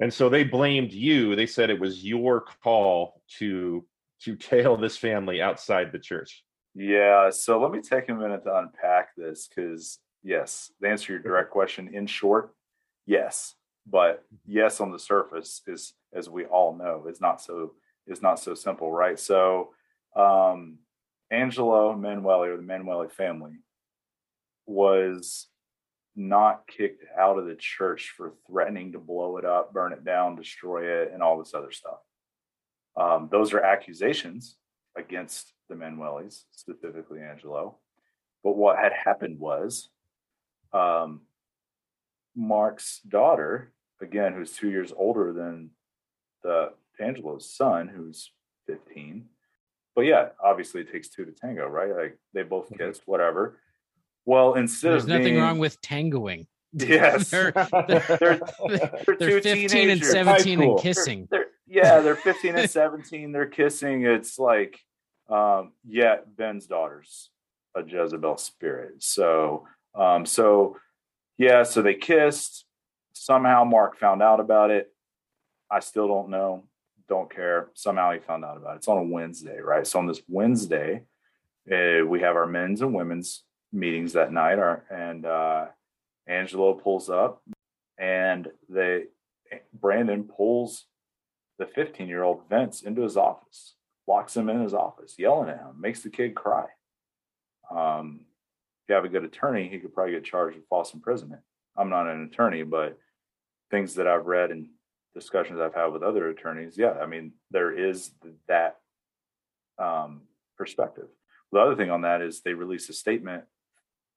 And so they blamed you. They said it was your call to to tail this family outside the church. Yeah. So let me take a minute to unpack this because yes, to answer your direct question, in short, yes. But yes, on the surface is as we all know, is not so is not so simple, right? So um Angelo Manueli or the Manueli family was not kicked out of the church for threatening to blow it up, burn it down, destroy it, and all this other stuff. Um, those are accusations against the Manuelis, specifically Angelo. But what had happened was um, Mark's daughter, again, who's two years older than the Angelo's son, who's 15, but yeah, obviously it takes two to tango, right? Like they both mm-hmm. kissed, whatever. Well, instead of there's of nothing being, wrong with tangoing. Yes, [laughs] [laughs] they're, they're, they're, they're 15 and 17 and kissing. They're, yeah, they're [laughs] 15 and 17. They're kissing. It's like, um, yeah, Ben's daughter's a Jezebel spirit. So, um, so yeah, so they kissed. Somehow Mark found out about it. I still don't know. Don't care. Somehow he found out about it. It's on a Wednesday, right? So on this Wednesday, uh, we have our men's and women's meetings that night. Our, and uh, Angelo pulls up, and they Brandon pulls the 15 year old Vince into his office, locks him in his office, yelling at him, makes the kid cry. Um, if you have a good attorney, he could probably get charged with false imprisonment. I'm not an attorney, but things that I've read and discussions I've had with other attorneys, yeah, I mean, there is that um, perspective. The other thing on that is they released a statement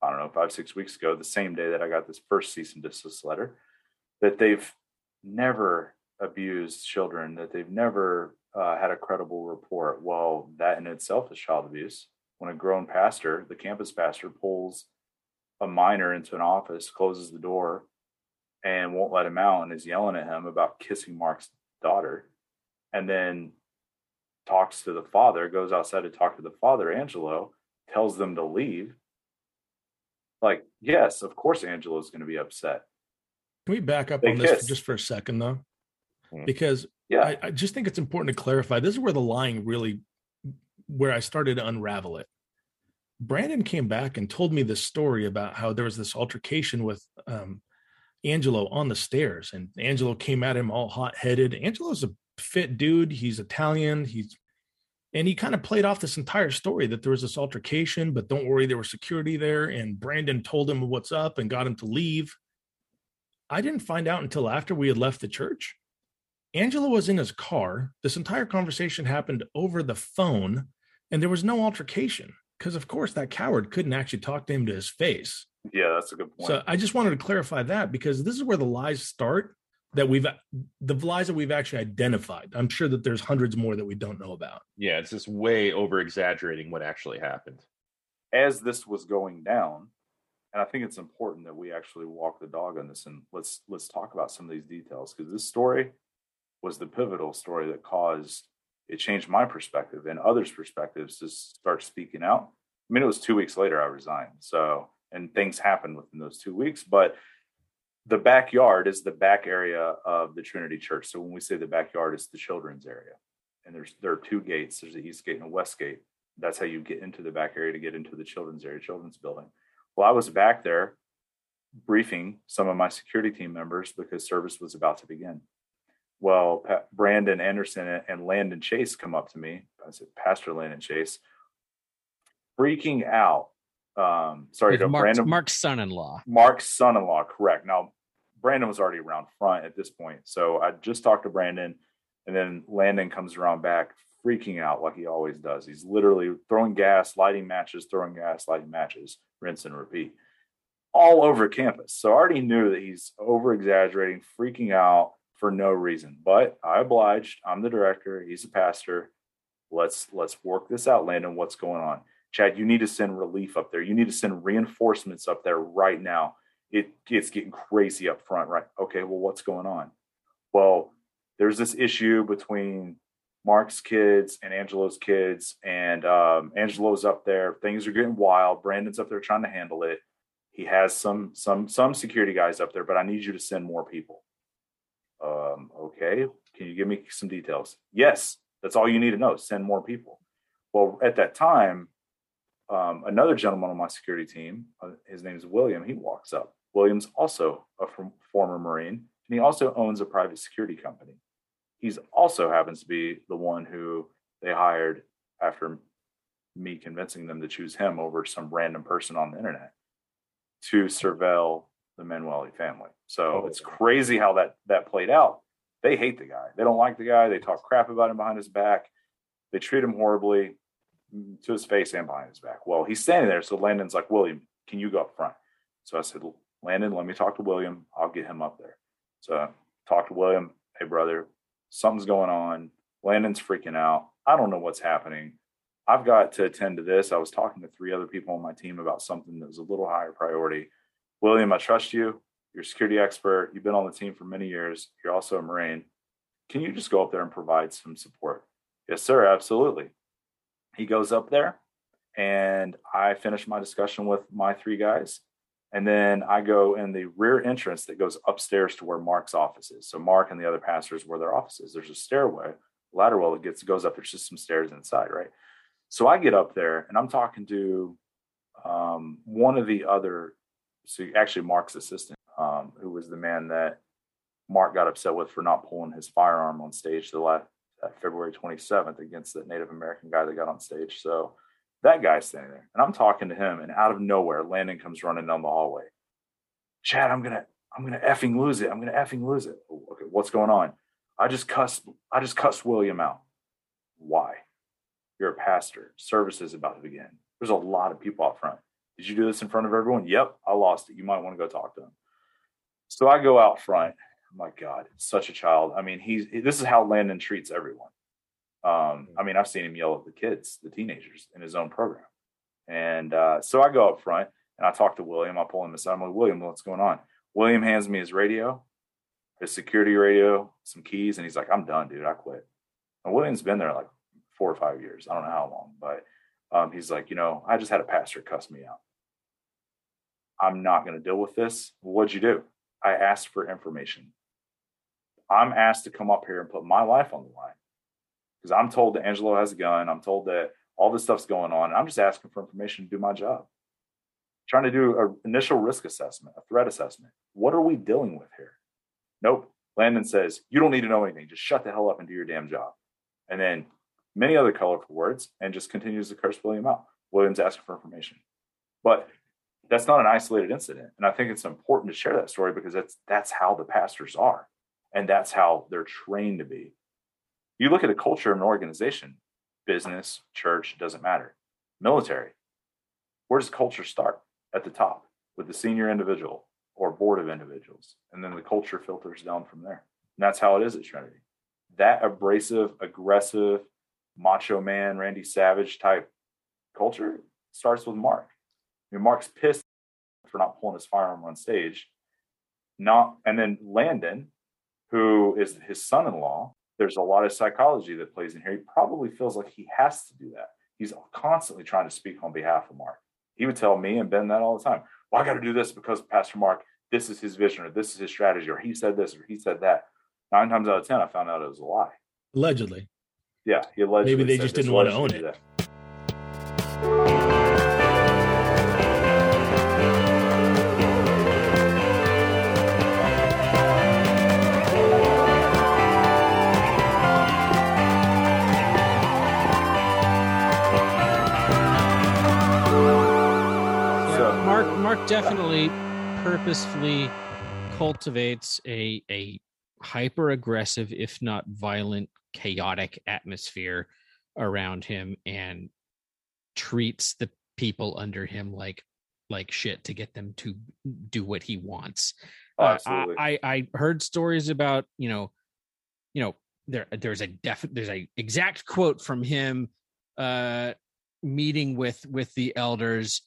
I don't know, five, six weeks ago, the same day that I got this first cease and desist letter, that they've never abused children, that they've never uh, had a credible report. Well, that in itself is child abuse. When a grown pastor, the campus pastor, pulls a minor into an office, closes the door, and won't let him out, and is yelling at him about kissing Mark's daughter, and then talks to the father, goes outside to talk to the father, Angelo, tells them to leave like, yes, of course Angelo's going to be upset. Can we back up they on this just for a second, though? Hmm. Because yeah, I, I just think it's important to clarify. This is where the lying really, where I started to unravel it. Brandon came back and told me this story about how there was this altercation with um, Angelo on the stairs, and Angelo came at him all hot headed. Angelo's a fit dude. He's Italian. He's and he kind of played off this entire story that there was this altercation, but don't worry, there was security there. And Brandon told him what's up and got him to leave. I didn't find out until after we had left the church. Angelo was in his car. This entire conversation happened over the phone, and there was no altercation because, of course, that coward couldn't actually talk to him to his face. Yeah, that's a good point. So I just wanted to clarify that because this is where the lies start that we've the lies that we've actually identified. I'm sure that there's hundreds more that we don't know about. Yeah, it's just way over exaggerating what actually happened. As this was going down, and I think it's important that we actually walk the dog on this and let's let's talk about some of these details because this story was the pivotal story that caused it changed my perspective and others' perspectives to start speaking out. I mean, it was two weeks later I resigned, so and things happened within those two weeks, but the backyard is the back area of the Trinity Church. So when we say the backyard, it's the children's area. And there's there are two gates. There's the east gate and a west gate. That's how you get into the back area to get into the children's area, children's building. Well, I was back there briefing some of my security team members because service was about to begin. Well, Brandon Anderson and Landon Chase come up to me. I said, Pastor Landon Chase, freaking out um sorry no, Mark's, brandon mark's son-in-law. Mark's son-in-law correct. Now brandon was already around front at this point so i just talked to brandon and then landon comes around back freaking out like he always does. He's literally throwing gas lighting matches throwing gas lighting matches rinse and repeat all over campus. So i already knew that he's over exaggerating freaking out for no reason but i obliged i'm the director he's a pastor let's let's work this out landon what's going on Chad, you need to send relief up there. You need to send reinforcements up there right now. It, it's getting crazy up front, right? Okay, well, what's going on? Well, there's this issue between Mark's kids and Angelo's kids, and um, Angelo's up there. Things are getting wild. Brandon's up there trying to handle it. He has some some some security guys up there, but I need you to send more people. Um, okay, can you give me some details? Yes, that's all you need to know. Send more people. Well, at that time, um, another gentleman on my security team, uh, his name is William, he walks up. William's also a former Marine, and he also owns a private security company. He's also happens to be the one who they hired after me convincing them to choose him over some random person on the internet to surveil the Manueli family. So oh, it's crazy how that that played out. They hate the guy. They don't like the guy. They talk crap about him behind his back. They treat him horribly mm, to his face and behind his back. Well, he's standing there. So Landon's like, William, can you go up front? So I said, Landon, let me talk to William. I'll get him up there. So I talked to William. Hey, brother, something's going on. Landon's freaking out. I don't know what's happening. I've got to attend to this. I was talking to three other people on my team about something that was a little higher priority. William, I trust you. You're a security expert. You've been on the team for many years. You're also a Marine. Can you just go up there and provide some support? Yes, sir. Absolutely. He goes up there and I finish my discussion with my three guys. And then I go in the rear entrance that goes upstairs to where Mark's office is. So Mark and the other pastors where their offices. There's a stairway, ladder well that gets goes up. There's just some stairs inside, right? So I get up there and I'm talking to um, one of the other, so actually Mark's assistant, um, who was the man that Mark got upset with for not pulling his firearm on stage the last uh, February 27th against the Native American guy that got on stage. So that guy's standing there, and I'm talking to him, and out of nowhere, Landon comes running down the hallway. Chad, I'm gonna, I'm gonna effing lose it. I'm gonna effing lose it. Okay, what's going on? I just cussed, I just cussed William out. Why? You're a pastor. Service is about to begin. There's a lot of people out front. Did you do this in front of everyone? Yep, I lost it. You might want to go talk to him. So I go out front. my God, such a child. I mean, he's this is how Landon treats everyone. Um, I mean, I've seen him yell at the kids, the teenagers in his own program. And uh, so I go up front and I talk to William. I pull him aside. I'm like, William, what's going on? William hands me his radio, his security radio, some keys, and he's like, I'm done, dude. I quit. And William's been there like four or five years. I don't know how long, but um, he's like, you know, I just had a pastor cuss me out. I'm not going to deal with this. What'd you do? I asked for information. I'm asked to come up here and put my life on the line because I'm told that Angelo has a gun. I'm told that all this stuff's going on. I'm just asking for information to do my job. Trying to do an initial risk assessment, a threat assessment. What are we dealing with here? Nope. Landon says, You don't need to know anything. Just shut the hell up and do your damn job. And then many other colorful words and just continues to curse William out. William's asking for information. But that's not an isolated incident. And I think it's important to share that story because that's that's how the pastors are. And that's how they're trained to be. You look at a culture of an organization, business, church, doesn't matter. Military, where does culture start? At the top with the senior individual or board of individuals. And then the culture filters down from there. And that's how it is at Trinity. That abrasive, aggressive, macho man, Randy Savage type culture starts with Mark. I mean, Mark's pissed for not pulling his firearm on stage. Not and then Landon, who is his son-in-law, there's a lot of psychology that plays in here. He probably feels like he has to do that. He's constantly trying to speak on behalf of Mark. He would tell me and Ben that all the time. Well, I got to do this because Pastor Mark, this is his vision, or this is his strategy, or he said this, or he said that. Nine times out of ten, I found out it was a lie. Allegedly. Yeah, he allegedly. Maybe they just didn't want to own it. Mark Mark definitely purposefully cultivates a a hyper aggressive, if not violent, chaotic atmosphere around him and treats the people under him like like shit to get them to do what he wants. Oh. Uh, I, I heard stories about you know, you know there there's a def there's a exact quote from him uh meeting with with the elders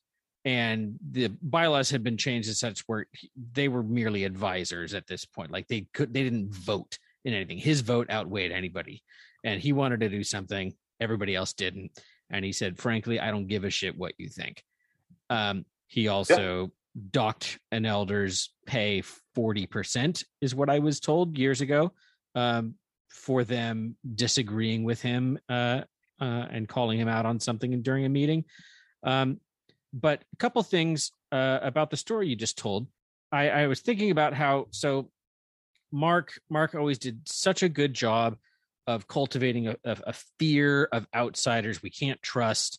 and the bylaws had been changed as such where they were merely advisors at this point like they could they didn't vote in anything. His vote outweighed anybody and he wanted to do something everybody else didn't. And he said frankly i don't give a shit what you think. Um, he also docked an elder's pay 40% is what i was told years ago um, for them disagreeing with him uh, uh, and calling him out on something during a meeting. Um, but a couple things uh, about the story you just told. I, I was thinking about how so Mark Mark always did such a good job of cultivating a, a, fear of outsiders we can't trust.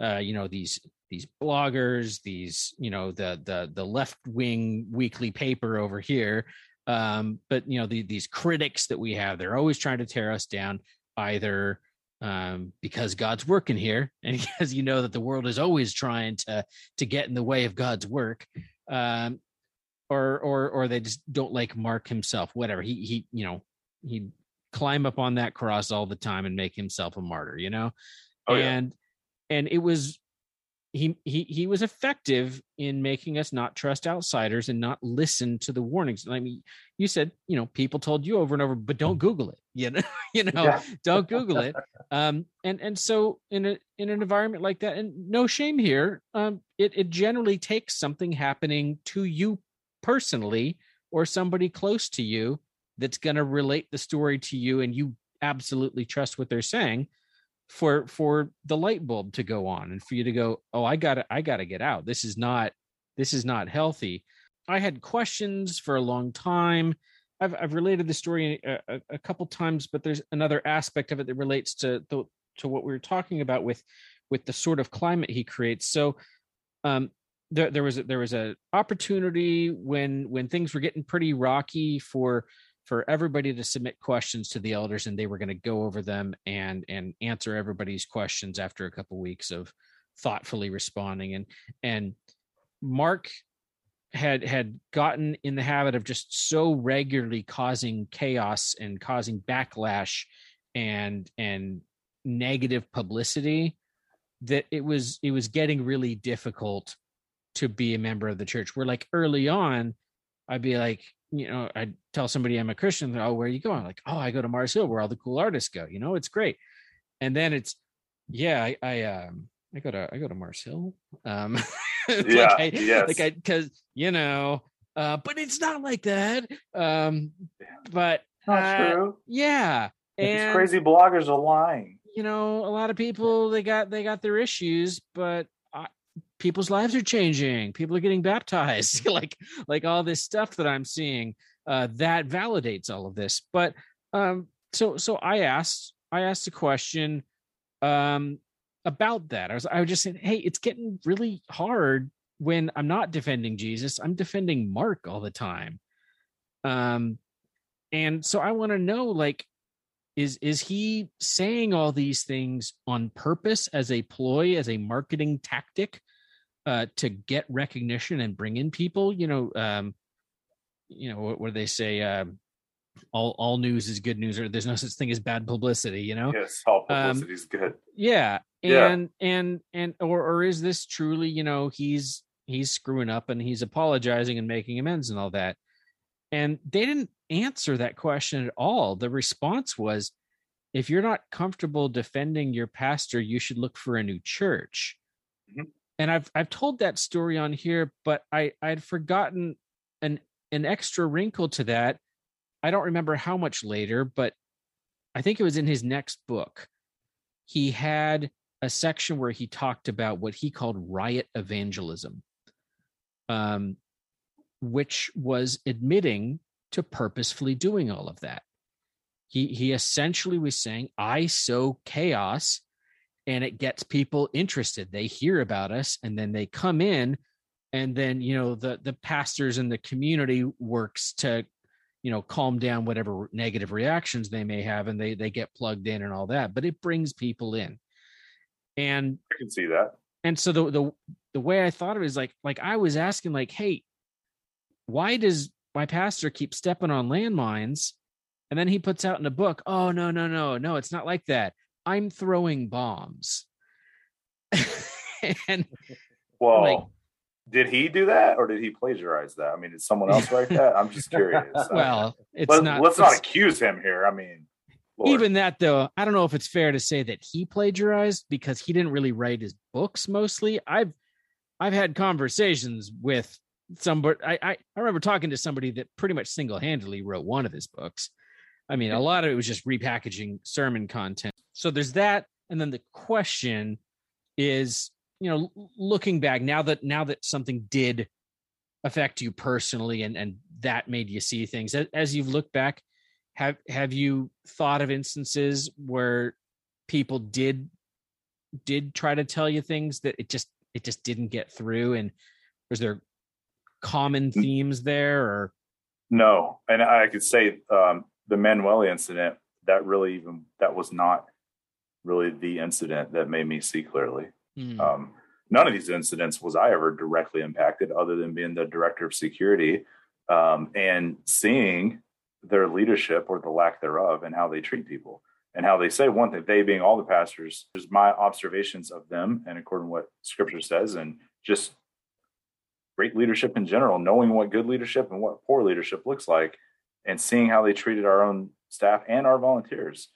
Uh, you know these these bloggers, these you know the the the left wing weekly paper over here. Um, but you know the, these critics that we have, they're always trying to tear us down, either um, because God's working here, [laughs] and because you know that the world is always trying to to get in the way of God's work, um, or or or they just don't like Mark himself. Whatever he he you know he climb up on that cross all the time and make himself a martyr. You know, oh, and and it was he he he was effective in making us not trust outsiders and not listen to the warnings. I mean, you said you know people told you over and over, but don't Google it. [laughs] You know, you [laughs] know, yeah. don't Google it. Um, and and so in a in an environment like that, and no shame here, um, it it generally takes something happening to you personally or somebody close to you that's going to relate the story to you, and you absolutely trust what they're saying for for the light bulb to go on and for you to go oh i gotta i gotta get out. This is not this is not healthy. I had questions for a long time. I've, I've related the story a, a, a couple times but there's another aspect of it that relates to the, to what we were talking about with with the sort of climate he creates. So um there, there was a, there was an opportunity when when things were getting pretty rocky for for everybody to submit questions to the elders and they were going to go over them and and answer everybody's questions after a couple weeks of thoughtfully responding. And and mark had had gotten in the habit of just so regularly causing chaos and causing backlash and and negative publicity that it was it was getting really difficult to be a member of the church where like early on i'd be like you know, I'd tell somebody I'm a Christian, oh, where are you going? Like, oh, I go to Mars Hill where all the cool artists go. You know, it's great. And then it's, yeah, I, I um, I go to I go to Mars Hill. Um, [laughs] yeah, like I, yes. like I because you know, uh, but it's not like that. Um, but not uh, true. Yeah, and, These crazy bloggers are lying. You know, a lot of people they got they got their issues, but people's lives are changing people are getting baptized [laughs] like like all this stuff that i'm seeing uh that validates all of this. But um so so i asked i asked a question um about that. I was i was just saying hey it's getting really hard when i'm not defending jesus i'm defending mark all the time. Um and so i want to know like is is he saying all these things on purpose as a ploy as a marketing tactic uh, to get recognition and bring in people. You know, um, you know what, what do they say? Um, all all news is good news, or there's no such thing as bad publicity. You know, yes, all publicity is um, good. Yeah, and yeah. and and or or is this truly? You know, he's he's screwing up and he's apologizing and making amends and all that. And they didn't answer that question at all. The response was, if you're not comfortable defending your pastor, you should look for a new church. Mm-hmm and I've I've told that story on here, but I I'd forgotten an an extra wrinkle to that. I don't remember how much later, but I think it was in his next book. He had a section where he talked about what he called riot evangelism, um, which was admitting to purposefully doing all of that. He he essentially was saying, "I sow chaos and it gets people interested. They hear about us and then they come in and then you know the the pastors and the community works to you know calm down whatever negative reactions they may have and they they get plugged in and all that but it brings people in. And i can see that. and so the the the way i thought of it is like like i was asking like hey why does my pastor keep stepping on landmines? And then he puts out in a book oh no no no no it's not like that I'm throwing bombs. [laughs] and well, like, did he do that or did he plagiarize that? I mean, did someone else write that? I'm just curious. [laughs] well, it's Let, not. Let's not accuse him here. I mean, Lord. even that though, I don't know if it's fair to say that he plagiarized because he didn't really write his books. Mostly, I've I've had conversations with somebody. I I, I remember talking to somebody that pretty much single handedly wrote one of his books. I mean, a lot of it was just repackaging sermon content. So there's that. And then the question is you know looking back now that now that something did affect you personally and and that made you see things as, as you've looked back have have you thought of instances where people did did try to tell you things that it just it just didn't get through? And was there common themes there or? No. And i could say um the Manueli incident that really even that was not really the incident that made me see clearly. Mm. Um, none of these incidents was I ever directly impacted, other than being the director of security um, and seeing their leadership or the lack thereof and how they treat people. and how they say one thing, they being all the pastors, there's my observations of them and according to what scripture says, and just great leadership in general, knowing what good leadership and what poor leadership looks like, and seeing how they treated our own staff and our volunteers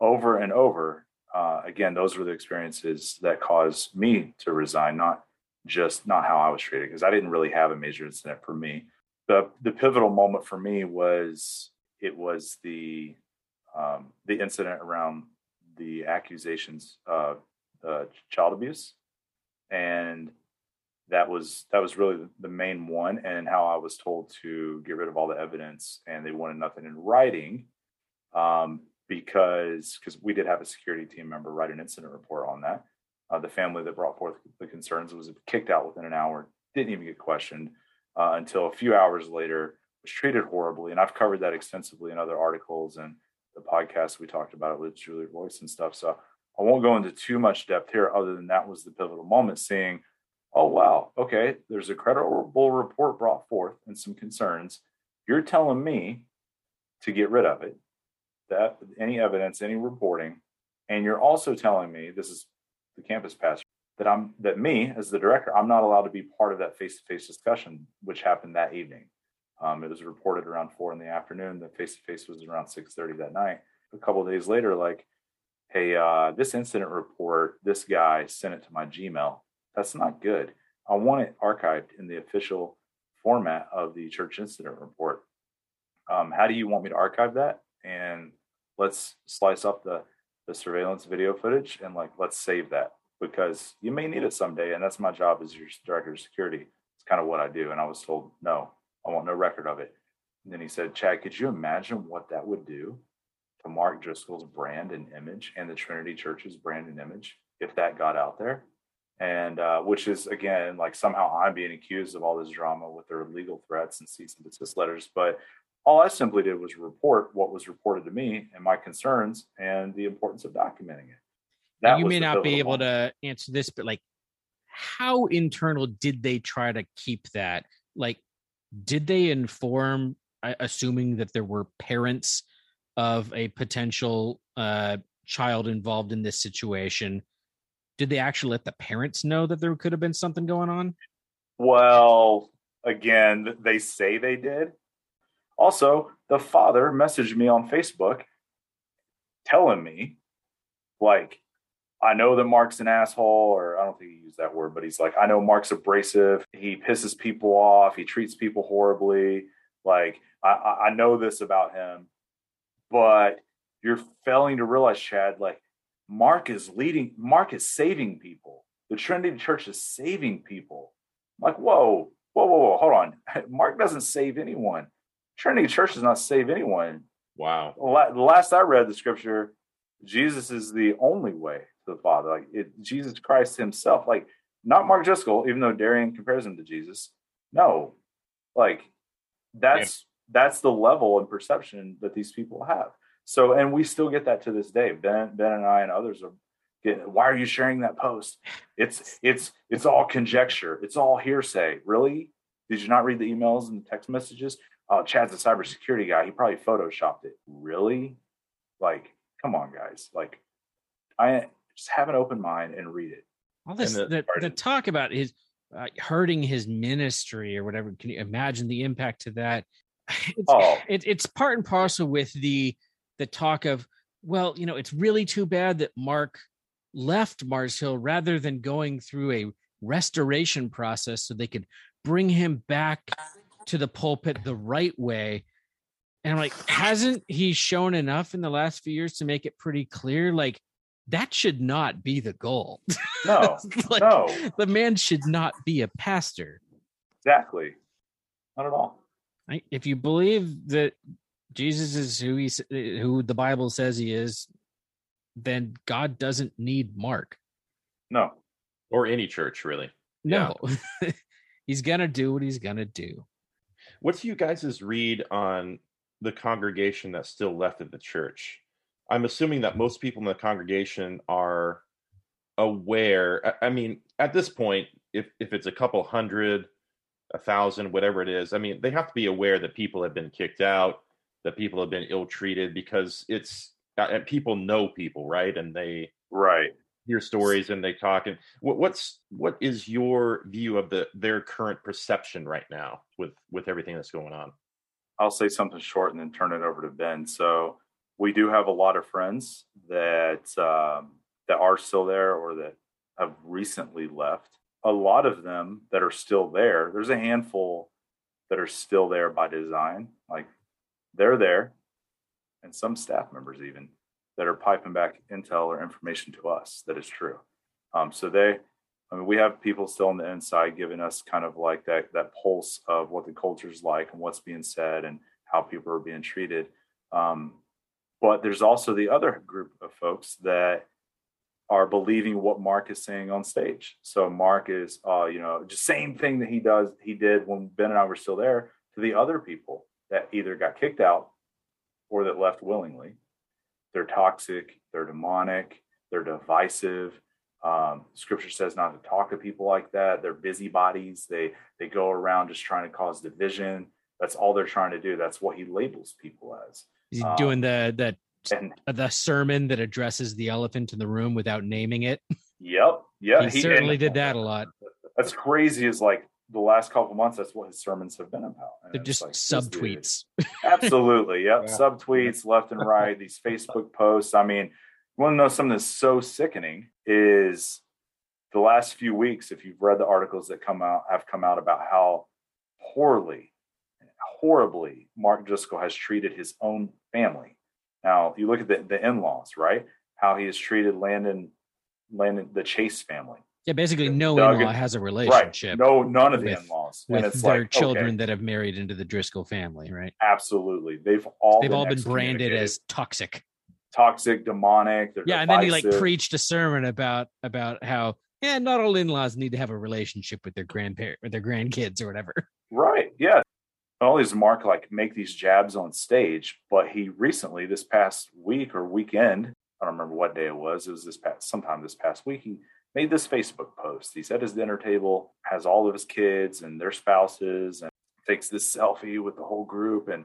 over and over. Uh, again, those were the experiences that caused me to resign, not just not how I was treated, because I didn't really have a major incident for me. The the pivotal moment for me was it was the um, the incident around the accusations of uh, child abuse, and that was that was really the main one, and how I was told to get rid of all the evidence, and they wanted nothing in writing, um, because because we did have a security team member write an incident report on that. Uh, the family that brought forth the concerns was kicked out within an hour, didn't even get questioned uh, until a few hours later, was treated horribly, and I've covered that extensively in other articles and the podcast we talked about it with Julie Roys and stuff. So I won't go into too much depth here, other than that was the pivotal moment, seeing, oh wow, okay, there's a credible report brought forth and some concerns. You're telling me to get rid of it, that any evidence, any reporting, and you're also telling me this is the campus pastor that I'm that me as the director, I'm not allowed to be part of that face-to-face discussion, which happened that evening. Um, it was reported around four in the afternoon. The face to face was around six thirty that night. A couple days later, like, hey, uh, this incident report, this guy sent it to my Gmail. That's not good. I want it archived in the official format of the church incident report. Um, how do you want me to archive that? And let's slice up the the surveillance video footage and like let's save that because you may need it someday. And that's my job as your director of security. It's kind of what I do. And I was told no, I want no record of it. And then he said, Chad, could you imagine what that would do to Mark Driscoll's brand and image and the Trinity Church's brand and image if that got out there? And uh, which is again like somehow I'm being accused of all this drama with their legal threats and cease and desist letters. But all I simply did was report what was reported to me and my concerns and the importance of documenting it. That you may not be able moment. to answer this, but like, how internal did they try to keep that? Like, did they inform assuming that there were parents of a potential uh, child involved in this situation did they actually let the parents know that there could have been something going on well again they say they did also the father messaged me on facebook telling me like I know that Mark's an asshole, or I don't think he used that word, but he's like, I know Mark's abrasive. He pisses people off. He treats people horribly. Like, I, I know this about him, but you're failing to realize, Chad, like, Mark is leading, Mark is saving people. The Trinity Church is saving people. I'm like, whoa, whoa, whoa, whoa, hold on. [laughs] Mark doesn't save anyone. Trinity Church does not save anyone. Wow. The last I read the scripture, Jesus is the only way the Father. Like it, Jesus Christ Himself, like not Mark Driscoll, even though Darian compares him to Jesus. No, like that's yeah. that's the level and perception that these people have. So, and we still get that to this day. Ben, Ben, and I, and others are getting. Why are you sharing that post? It's it's it's all conjecture. It's all hearsay. Really? Did you not read the emails and the text messages? Oh, Chad's a cybersecurity guy. He probably photoshopped it. Really? Like, come on, guys. Like, I just have an open mind and read it. All this the, the, the, talk about his uh, hurting his ministry or whatever. Can you imagine the impact to that? [laughs] It's, oh. It, it's part and parcel with the the talk of well, you know, it's really too bad that Mark left Mars Hill rather than going through a restoration process so they could bring him back to the pulpit the right way. And I'm like, hasn't he shown enough in the last few years to make it pretty clear? Like, that should not be the goal. No, [laughs] like, no. The man should not be a pastor. Exactly. Not at all. If you believe that Jesus is who he who the Bible says he is, then God doesn't need Mark. No. Or any church, really. No. Yeah. [laughs] he's gonna do what he's gonna do. What's you guys' read on the congregation that's still left in the church? I'm assuming that most people in the congregation are aware. I mean, at this point, if if it's a couple hundred, a thousand, whatever it is, I mean, they have to be aware that people have been kicked out, that people have been ill treated, because it's uh, people know people, right? And they right hear stories and they talk. And what, what's what is your view of the their current perception right now with with everything that's going on? I'll say something short and then turn it over to Ben. So we do have a lot of friends that um, that are still there or that have recently left. A lot of them that are still there. There's a handful that are still there by design. Like they're there, and some staff members even that are piping back intel or information to us that is true. Um, so they, I mean, we have people still on the inside giving us kind of like that that pulse of what the culture is like and what's being said and how people are being treated. Um, but there's also the other group of folks that are believing what Mark is saying on stage. So Mark is, uh, you know, just same thing that he does, he did when Ben and I were still there to the other people that either got kicked out or that left willingly. They're toxic, they're demonic, they're divisive. Um, scripture says not to talk to people like that. They're busybodies. They they go around just trying to cause division. That's all they're trying to do. That's what he labels people as. He's um, doing the the and, the sermon that addresses the elephant in the room without naming it. Yep. Yeah. He, he certainly and, did that a lot. That's crazy. Is like the last couple months, that's what his sermons have been about. And They're just like, subtweets. Absolutely. Yep. Yeah. Subtweets left and right, these Facebook posts. I mean, you want to know something that's so sickening is the last few weeks, if you've read the articles that come out, have come out about how poorly, horribly Mark Driscoll has treated his own family. Now, you look at the, the in-laws, right? How he has treated Landon, Landon, the Chase family yeah, basically, no Doug in-law has a relationship. Right. No, none of the in-laws with and it's their like, children okay. that have married into the Driscoll family, right? Absolutely, they've all they've been all been branded as toxic, toxic, demonic. yeah, divisive. and then he like preached a sermon about about how yeah, not all in-laws need to have a relationship with their grandparent or their grandkids or whatever. Right. Yeah. Not only does Mark like make these jabs on stage, but he recently, this past week or weekend, I don't remember what day it was. It was this past sometime this past week. He made this Facebook post. He's at his dinner table, has all of his kids and their spouses, and takes this selfie with the whole group and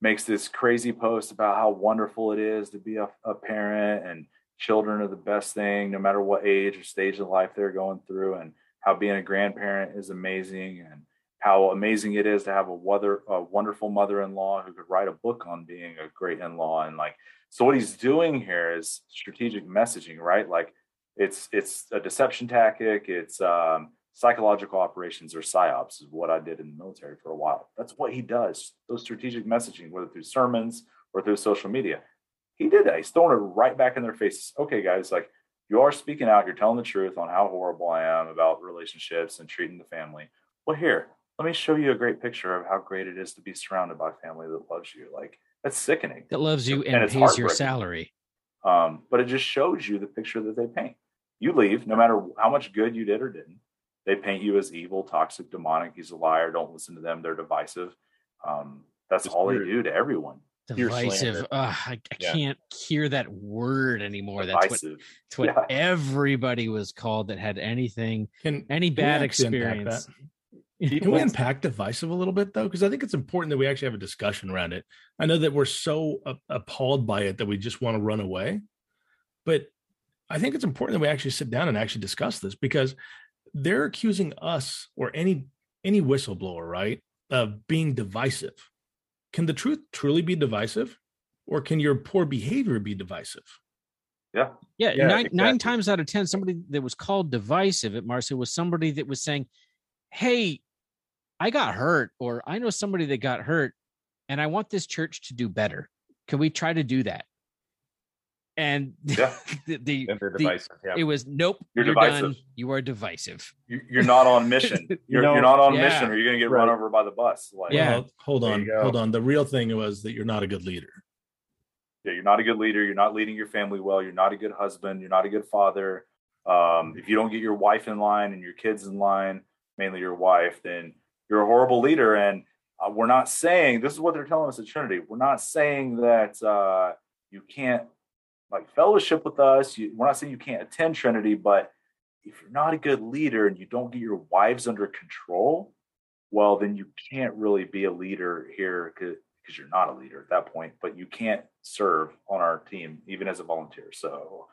makes this crazy post about how wonderful it is to be a, a parent and children are the best thing, no matter what age or stage of life they're going through, and how being a grandparent is amazing and how amazing it is to have a, weather, a wonderful mother-in-law who could write a book on being a great in-law and like so what he's doing here is strategic messaging right like it's it's a deception tactic. It's um, psychological operations or psyops is what I did in the military for a while. That's what he does. Those strategic messaging, whether through sermons or through social media, he did that. He's throwing it right back in their faces. Okay, guys, like you are speaking out. You're telling the truth on how horrible I am about relationships and treating the family. Well, here, let me show you a great picture of how great it is to be surrounded by family that loves you. Like that's sickening. That loves you and, and pays your salary. Um, but it just shows you the picture that they paint you leave no matter how much good you did or didn't. They paint you as evil, toxic, demonic. He's a liar. Don't listen to them. They're divisive. Um, that's all they do to everyone. Divisive. Ugh, I, I yeah. can't hear that word anymore. That's what, that's what yeah. everybody was called that had anything, can, any bad experience. Can we unpack divisive a little bit though? Because I think it's important that we actually have a discussion around it. I know that we're so appalled by it that we just want to run away, but I think it's important that we actually sit down and actually discuss this because they're accusing us or any any whistleblower, right, of being divisive. Can the truth truly be divisive, or can your poor behavior be divisive? Yeah, yeah. yeah nine, exactly. nine times out of ten, somebody that was called divisive at Mars Hill was somebody that was saying, "Hey, I got hurt," or "I know somebody that got hurt, and I want this church to do better. Can we try to do that?" And yeah. [laughs] the, the, the yeah. it was nope you're, you're done. you are divisive. You're not on mission. [laughs] You're, you're not on yeah. mission or you're gonna get right. run over by the bus. Like yeah. Well, hold on hold on. The real thing was that you're not a good leader. Yeah you're not a good leader. You're not leading your family well. You're not a good husband. You're not a good father. Um, if you don't get your wife in line and your kids in line mainly your wife then you're a horrible leader. And uh, we're not saying this is what they're telling us at trinity. We're not saying that uh, you can't like fellowship with us. You, we're not saying you can't attend Trinity, but if you're not a good leader and you don't get your wives under control, well, then you can't really be a leader here because you're not a leader at that point, but you can't serve on our team even as a volunteer. So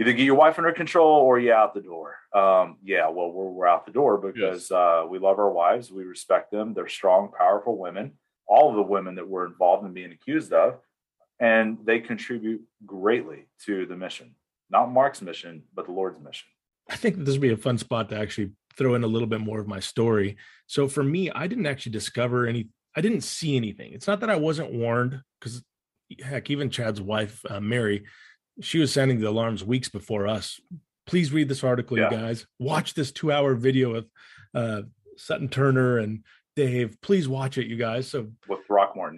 either get your wife under control or you out the door. Um, yeah, well, we're, we're out the door because yes. uh, we love our wives, we respect them. They're strong, powerful women. All of the women that were involved in being accused of, and they contribute greatly to the mission. Not Mark's mission, but the Lord's mission. I think this would be a fun spot to actually throw in a little bit more of my story. So for me, I didn't actually discover any. I didn't see anything. It's not that I wasn't warned, because heck, even Chad's wife, uh, Mary, she was sending the alarms weeks before us. Please read this article, yeah. you guys. Watch this two-hour video of uh, Sutton Turner and Dave. Please watch it, you guys. So with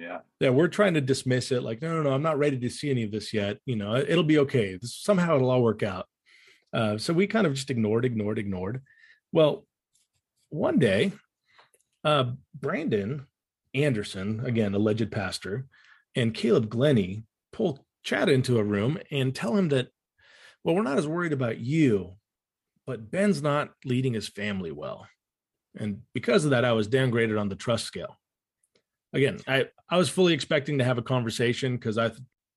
yeah, yeah, we're trying to dismiss it. Like, no, no, no, I'm not ready to see any of this yet. You know, it'll be okay. Somehow it'll all work out. Uh, so we kind of just ignored, ignored, ignored. Well, one day, uh, Brandon Anderson, again, alleged pastor, and Caleb Glennie pull Chad into a room and tell him that, well, we're not as worried about you, but Ben's not leading his family well. And because of that, I was downgraded on the trust scale. Again, I, I was fully expecting to have a conversation because I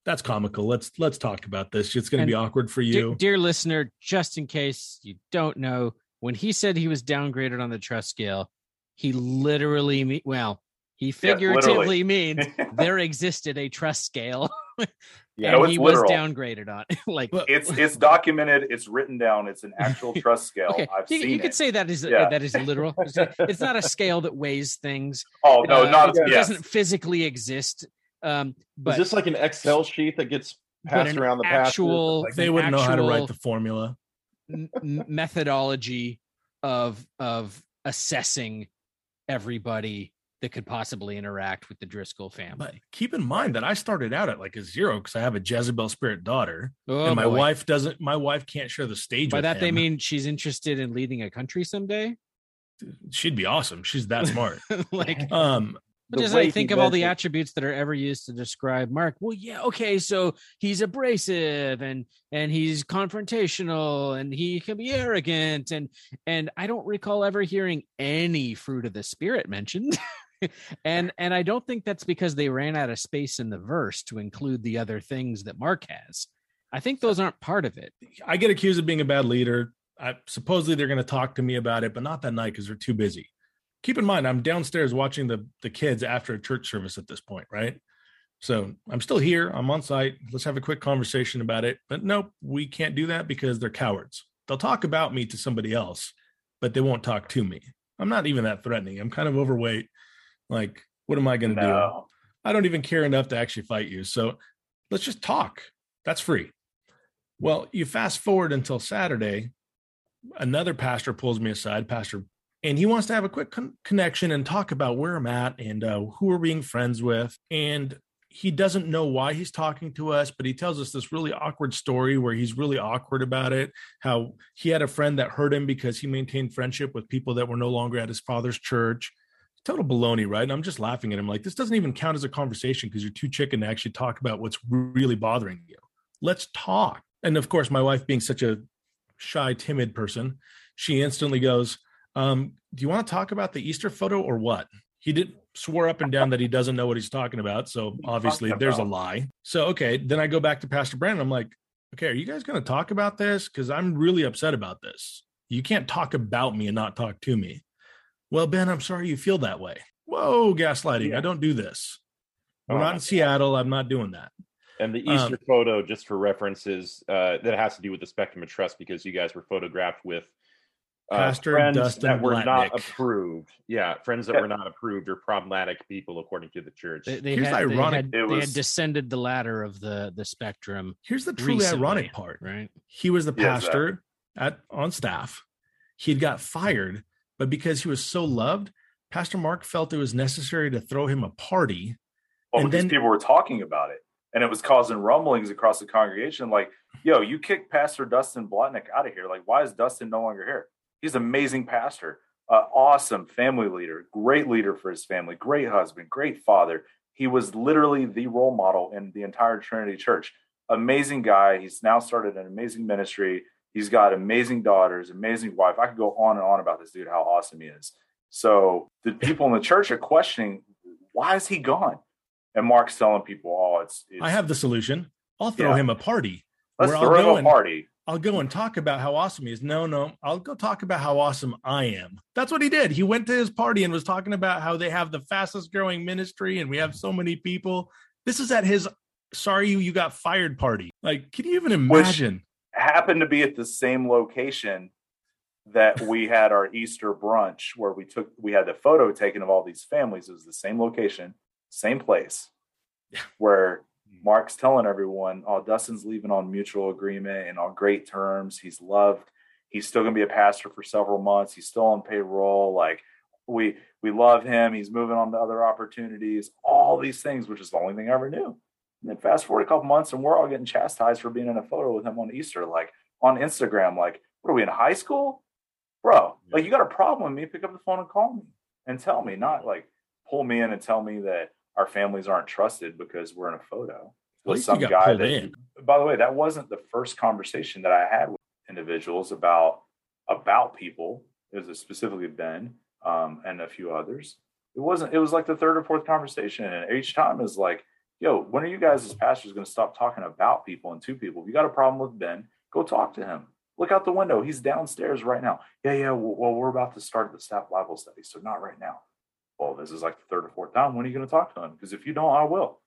that's comical. Let's let's talk about this. It's going to be awkward for you, dear, dear, listener. Just in case you don't know, when he said he was downgraded on the trust scale, he literally well, he figuratively yeah, means [laughs] there existed a trust scale. [laughs] yeah, and he literal. was downgraded on. [laughs] like it's [laughs] it's documented. It's written down. It's an actual [laughs] trust scale. Okay. I've you, seen you it. could say that is yeah. that is literal. It's not a scale that weighs things. Oh no, uh, not it yes. doesn't physically exist. Um, but is this like an Excel sheet that gets passed around the actual? Like, they wouldn't know how to write the formula. m- methodology of of assessing everybody that could possibly interact with the Driscoll family. But keep in mind that I started out at like a zero because I have a Jezebel spirit daughter, oh, and my boy. wife doesn't. My wife can't share the stage. By that him. they mean she's interested in leading a country someday. She'd be awesome. She's that smart. [laughs] like, [laughs] um, but just like think of all the attributes that are ever used to describe Mark. Well, yeah, okay, so he's abrasive and and he's confrontational and he can be arrogant and and I don't recall ever hearing any fruit of the spirit mentioned. [laughs] [laughs] and and I don't think that's because they ran out of space in the verse to include the other things that Mark has. I think those aren't part of it. I get accused of being a bad leader. I, supposedly they're going to talk to me about it, but not that night because they're too busy keep in mind i'm downstairs watching the the kids after a church service at this point right so i'm still here i'm on site let's have a quick conversation about it but nope we can't do that because they're cowards they'll talk about me to somebody else but they won't talk to me i'm not even that threatening i'm kind of overweight like what am i going to no. do i don't even care enough to actually fight you so let's just talk that's free well you fast forward until saturday another pastor pulls me aside pastor and he wants to have a quick con- connection and talk about where I'm at and uh, who we're being friends with. And he doesn't know why he's talking to us, but he tells us this really awkward story where he's really awkward about it. How he had a friend that hurt him because he maintained friendship with people that were no longer at his father's church. Total baloney, right? And I'm just laughing at him like, this doesn't even count as a conversation because you're too chicken to actually talk about what's really bothering you. Let's talk. And of course, my wife, being such a shy, timid person, she instantly goes, um, do you want to talk about the Easter photo or what? He did swore up and down that he doesn't know what he's talking about. So obviously there's a lie. So okay, then I go back to Pastor Brandon. I'm like, okay, are you guys going to talk about this? Because I'm really upset about this. You can't talk about me and not talk to me. Well, Ben, I'm sorry you feel that way. Whoa, gaslighting. Yeah. I don't do this. We're oh, not in Seattle. I'm not doing that. And the Easter um, photo, just for references, uh, that has to do with the spectrum of trust because you guys were photographed with uh, Pastor friends Dustin that were Blatnick. not approved. Yeah, friends that yeah. were not approved or problematic people according to the church. They, they Here's had, ironic. They had, was, they had, descended the ladder of the the spectrum. Here's the truly recently, ironic part. Right. He was the pastor at on staff. He'd got fired, but because he was so loved, Pastor Mark felt it was necessary to throw him a party. Well, and because then, people were talking about it, and it was causing rumblings across the congregation. Like, yo, you kicked Pastor Dustin Blatnick out of here. Like, why is Dustin no longer here? He's an amazing pastor, uh, awesome family leader, great leader for his family, great husband, great father. He was literally the role model in the entire Trinity Church. Amazing guy. He's now started an amazing ministry. He's got amazing daughters, amazing wife. I could go on and on about this dude, how awesome he is. So the people in the church are questioning why is he gone? and Mark's telling people, "Oh, it's, it's I have the solution. I'll throw Yeah. him a party. let's I'll throw go him a and- party." I'll go and talk about how awesome he is. No, no, I'll go talk about how awesome I am. That's what he did. He went to his party and was talking about how they have the fastest growing ministry and we have so many people. This is at his sorry you you got fired party. Like, can you even Which- imagine? Happened to be at the same location that we had our Easter brunch where we took we had the photo taken of all these families. It was the same location, same place. Where hmm. Mark's telling everyone, oh, Dustin's leaving on mutual agreement and on great terms. He's loved. He's still gonna be a pastor for several months. He's still on payroll. Like we we love him. He's moving on to other opportunities, all these things, which is the only thing I ever knew. And then fast forward a couple months, and we're all getting chastised for being in a photo with him on Easter, like on Instagram. Like, what are we in high school, bro? Like, you got a problem with me? Pick up the phone and call me and tell me, not like pull me in and tell me that our families aren't trusted because we're in a photo with some guy that. in. By the way, that wasn't the first conversation that I had with individuals about about people. It was specifically Ben um, and a few others. It wasn't. It was like the third or fourth conversation, and each time is like, "Yo, when are you guys as pastors going to stop talking about people and to people? If you got a problem with Ben, go talk to him. Look out the window. He's downstairs right now. Yeah, yeah. Well, we're about to start the staff Bible study, so not right now. Well, this is like the third or fourth time. When are you going to talk to him? Because if you don't, I will.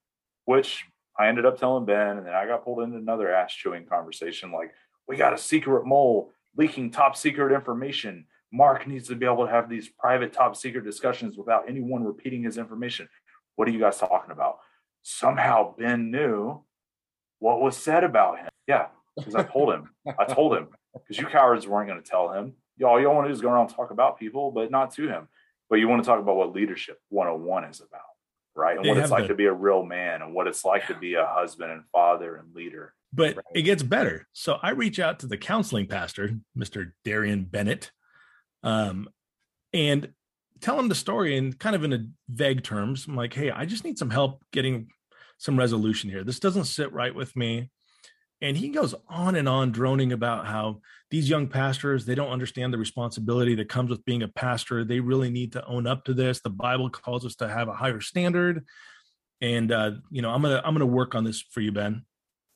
Which I ended up telling Ben, and then I got pulled into another ass chewing conversation. Like, we got a secret mole leaking top secret information. Mark needs to be able to have these private top secret discussions without anyone repeating his information. What are you guys talking about? Somehow Ben knew what was said about him. Yeah, because I told him. I told him because you cowards weren't going to tell him. Y'all, you all want to do is go around and talk about people, but not to him. But you want to talk about what leadership 101 is about, right? And They what it's like the- to be a real man and what it's like to be a husband and father and leader. But Right. it gets better. So I reach out to the counseling pastor, Mr. Darian Bennett, um, and tell him the story in kind of in a vague terms. I'm like, hey, I just need some help getting some resolution here. This doesn't sit right with me. And he goes on and on droning about how these young pastors, they don't understand the responsibility that comes with being a pastor. They really need to own up to this. The Bible calls us to have a higher standard. And uh, you know, I'm gonna I'm gonna work on this for you, Ben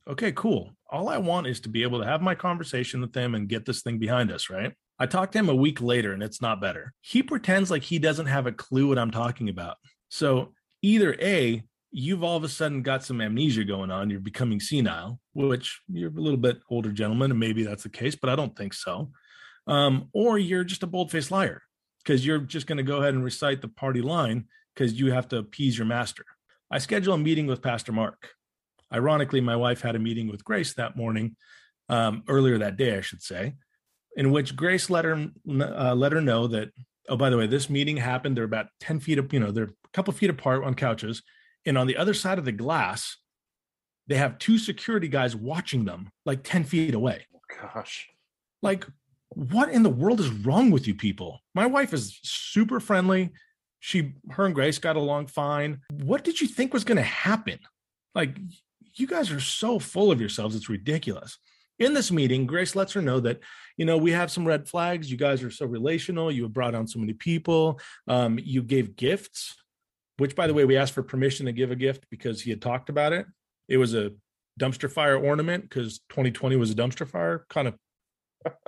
okay, cool. All I want is to be able to have my conversation with them and get this thing behind us, right? I talked to him a week later and it's not better. He pretends like he doesn't have a clue what I'm talking about. So either A, you've all of a sudden got some amnesia going on, you're becoming senile, which you're a little bit older gentleman, and maybe that's the case, but I don't think so. Um, or you're just a bold faced liar because you're just going to go ahead and recite the party line because you have to appease your master. I schedule a meeting with Pastor Mark ironically, my wife had a meeting with Grace that morning, um, earlier that day, I should say, in which Grace let her uh, let her know that. Oh, by the way, this meeting happened. They're about ten feet up. You know, they're a couple feet apart on couches, and on the other side of the glass, they have two security guys watching them, like ten feet away. Gosh. Like, what in the world is wrong with you people? My wife is super friendly. She, her and Grace got along fine. What did you think was going to happen? Like, you guys are so full of yourselves. It's ridiculous. In this meeting, Grace lets her know that, you know, we have some red flags. You guys are so relational. You have brought on so many people. Um, you gave gifts, which, by the way, we asked for permission to give a gift because he had talked about it. It was a dumpster fire ornament because 2020 was a dumpster fire, kind of,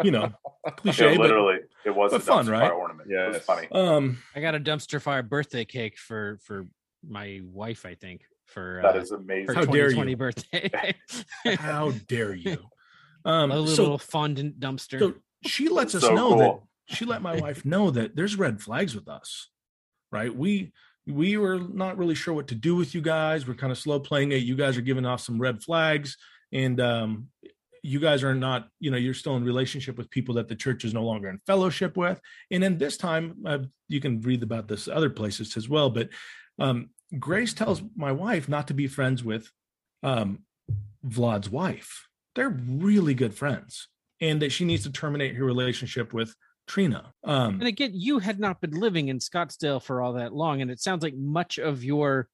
you know, [laughs] cliche. Yeah, but, literally, it was but a fun, dumpster right? fire ornament. It was funny. um, I got a dumpster fire birthday cake for for my wife, I think, for That uh, is her amazing. How dare you. birthday. how dare you? [laughs] Um, a little, so, fondant dumpster. so she lets us So know cool. that she let my [laughs] wife know that there's red flags with us right? We we were not really sure what to do with you guys. We're kind of slow playing it. You guys are giving off some red flags and um you guys are not you know you're still in relationship with people that the church is no longer in fellowship with. And then this time uh, you can read about this other places as well but um grace tells my wife not to be friends with um vlad's wife they're really good friends and that she needs to terminate her relationship with Trina. Um, and again, you had not been living in Scottsdale for all that long, and it sounds like much of your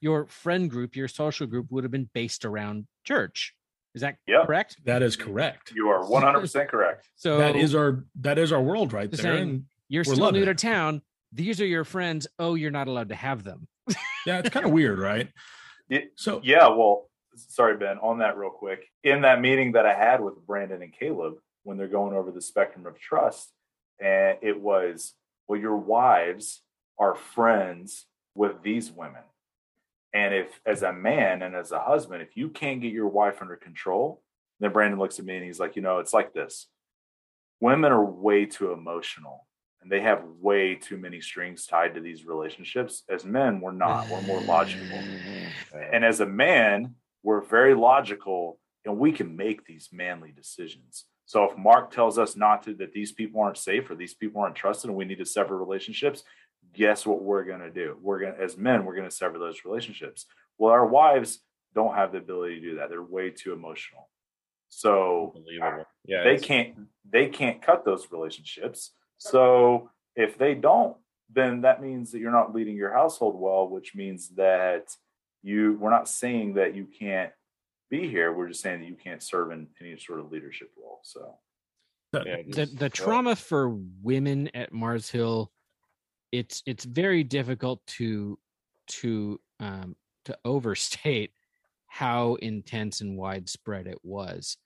your friend group, your social group, would have been based around church. Is that Yep. correct? that is correct. You are 100% correct. So that is our that is our world right there. saying, you're still new to it. town. These are your friends. Oh, you're not allowed to have them. yeah, it's kind of weird, right? [laughs] It, so yeah, well, sorry, Ben, on that real quick. In that meeting that I had with Brandon and Caleb when they're going over the spectrum of trust, and it was, well, your wives are friends with these women. And if, as a man and as a husband, if you can't get your wife under control, then Brandon looks at me and he's like, you know, it's like this women are way too emotional and they have way too many strings tied to these relationships. As men, we're not, we're more logical. [laughs] And as a man, we're very logical and we can make these manly decisions. So if Mark tells us not to, that these people aren't safe or these people aren't trusted and we need to sever relationships, guess what we're going to do? We're going to, as men, we're going to sever those relationships. Well, our wives don't have the ability to do that. They're way too emotional. So yeah, they can't, they can't cut those relationships. So if they don't, then that means that you're not leading your household well, which means that you, we're not saying that you can't be here. We're just saying that you can't serve in any sort of leadership role. So the, the, the trauma for women at Mars Hill it's it's very difficult to to um, to [laughs] overstate how intense and widespread it was.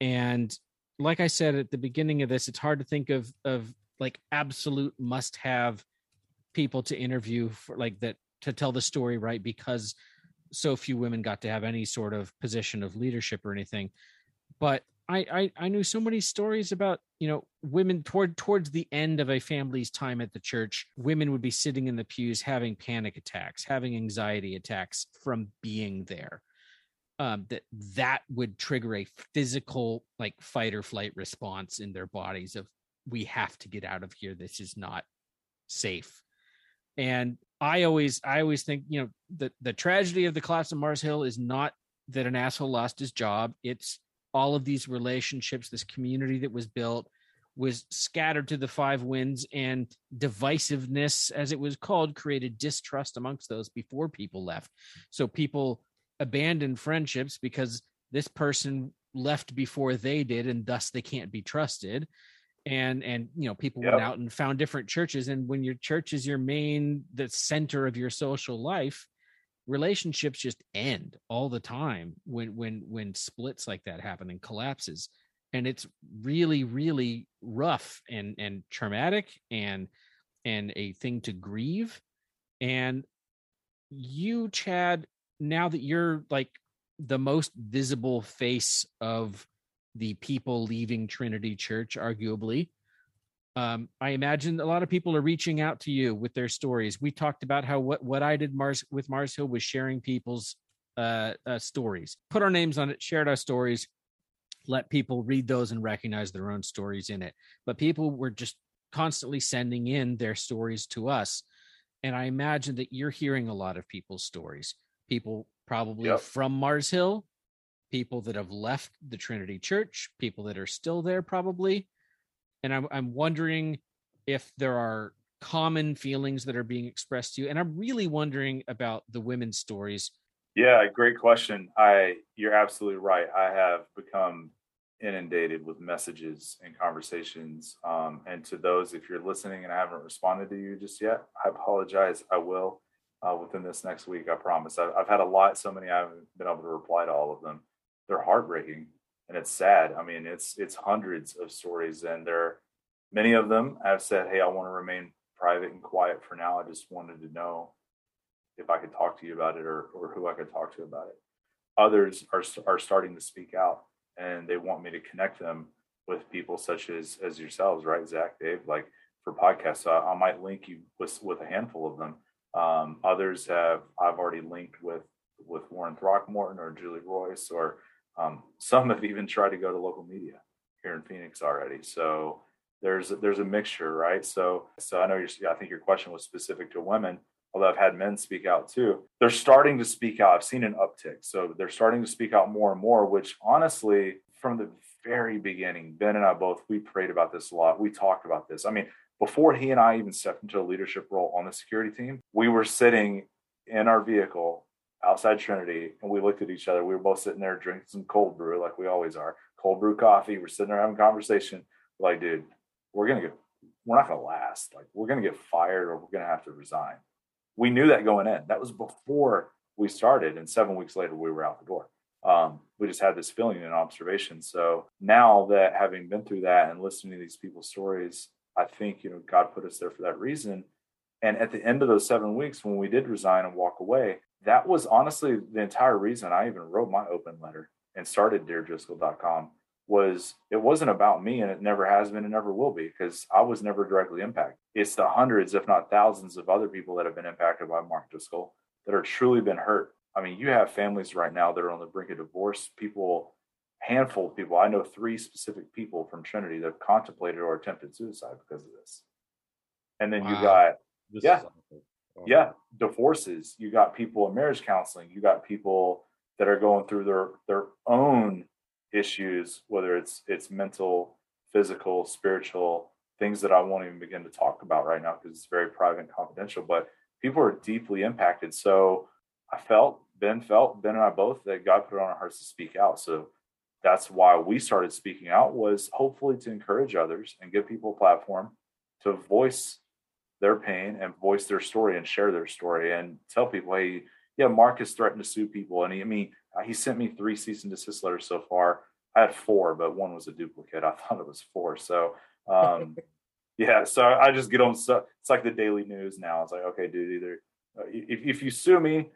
And like I said at the beginning of this, it's hard to think of of like absolute must have people to interview for like that to tell the story right because so few women got to have any sort of position of leadership or anything. But I, I I knew so many stories about you know women toward towards the end of a family's time at the church women would be sitting in the pews having panic attacks having anxiety attacks from being there. Um, that that would trigger a physical like fight or flight response in their bodies of we have to get out of here. This is not safe. And i always i always think you know the the tragedy of the collapse of mars hill is not that an asshole lost his job. It's all of these relationships, this community that was built was scattered to the five winds and divisiveness as it was called created distrust amongst those before people left. So people abandoned friendships because this person left before they did and thus they can't be trusted and and you know people yep. went out and found different churches and when your church is your main the center of your social life relationships just end all the time when when when splits like that happen and collapses and it's really really rough and and traumatic and and a thing to grieve and you chad now that you're like the most visible face of the people leaving trinity church arguably um, I imagine a lot of people are reaching out to you with their stories. We talked about how what what I did Mars with Mars Hill was sharing people's uh, uh, stories, put our names on it, shared our stories, let people read those and recognize their own stories in it. But people were just constantly sending in their stories to us, and I imagine that you're hearing a lot of people's stories. People probably yep. from Mars Hill, people that have left the Trinity Church, people that are still there probably. And I'm I'm wondering if there are common feelings that are being expressed to you. And i'm really wondering about the women's stories. Yeah great question. I you're absolutely right. I have become inundated with messages and conversations. Um, and to those if you're listening and i haven't responded to you just yet i apologize. I will uh, within this next week i promise. I've, I've had a lot so many i haven't been able to reply to all of them they're heartbreaking and it's sad. I mean, it's it's hundreds of stories, and there many of them have said, "Hey, I want to remain private and quiet for now. I just wanted to know if I could talk to you about it, or or who I could talk to about it." Others are are starting to speak out, and they want me to connect them with people such as as yourselves, right, Zach, Dave, like for podcasts. I, I might link you with with a handful of them. Um, others have I've already linked with with Warren Throckmorton or Julie Roys or um, some have even tried to go to local media here in Phoenix already. So there's there's a mixture, right? So so I know you're, I think your question was specific to women, although I've had men speak out too. They're starting to speak out. I've seen an uptick, so they're starting to speak out more and more. Which honestly, from the very beginning, Ben and I both we prayed about this a lot. We talked about this. I mean, before he and I even stepped into a leadership role on the security team, we were sitting in our vehicle outside Trinity, and we looked at each other. We were both sitting there drinking some cold brew, like we always are, cold brew coffee. We're sitting there having conversation. We're like, dude, we're gonna get, we're not gonna last. Like, we're gonna get fired, or we're gonna have to resign. we knew that going in. That was before we started, and seven weeks later we were out the door. Um, we just had this feeling and observation. So now that having been through that and listening to these people's stories, I think you know God put us there for that reason. And at the end of those seven weeks, when we did resign and walk away, that was honestly the entire reason I even wrote my open letter and started deardriscoll.com was it wasn't about me and it never has been and never will be because I was never directly impacted. It's the hundreds, if not thousands, of other people that have been impacted by Mark Driscoll that are truly been hurt. I mean, you have families right now that are on the brink of divorce, people, handful of people. I know three specific people from Trinity that have contemplated or attempted suicide because of this. And then wow. you got, this yeah, yeah, divorces. You got people in marriage counseling. You got people that are going through their their own issues, whether it's it's mental, physical, spiritual things that I won't even begin to talk about right now because it's very private and confidential. But people are deeply impacted. So I felt, Ben felt, Ben and I both that God put it on our hearts to speak out. So that's why we started speaking out was hopefully to encourage others and give people a platform to voice their pain and voice their story and share their story and tell people, hey, yeah, Mark has threatened to sue people. And he, I mean, uh, he sent me three cease and desist letters so far. I had four, but one was a duplicate. I [laughs] thought it was four. So, um, [laughs] yeah, so I just get on. So it's like the daily news now. It's like, okay, dude, either uh, if, if you sue me,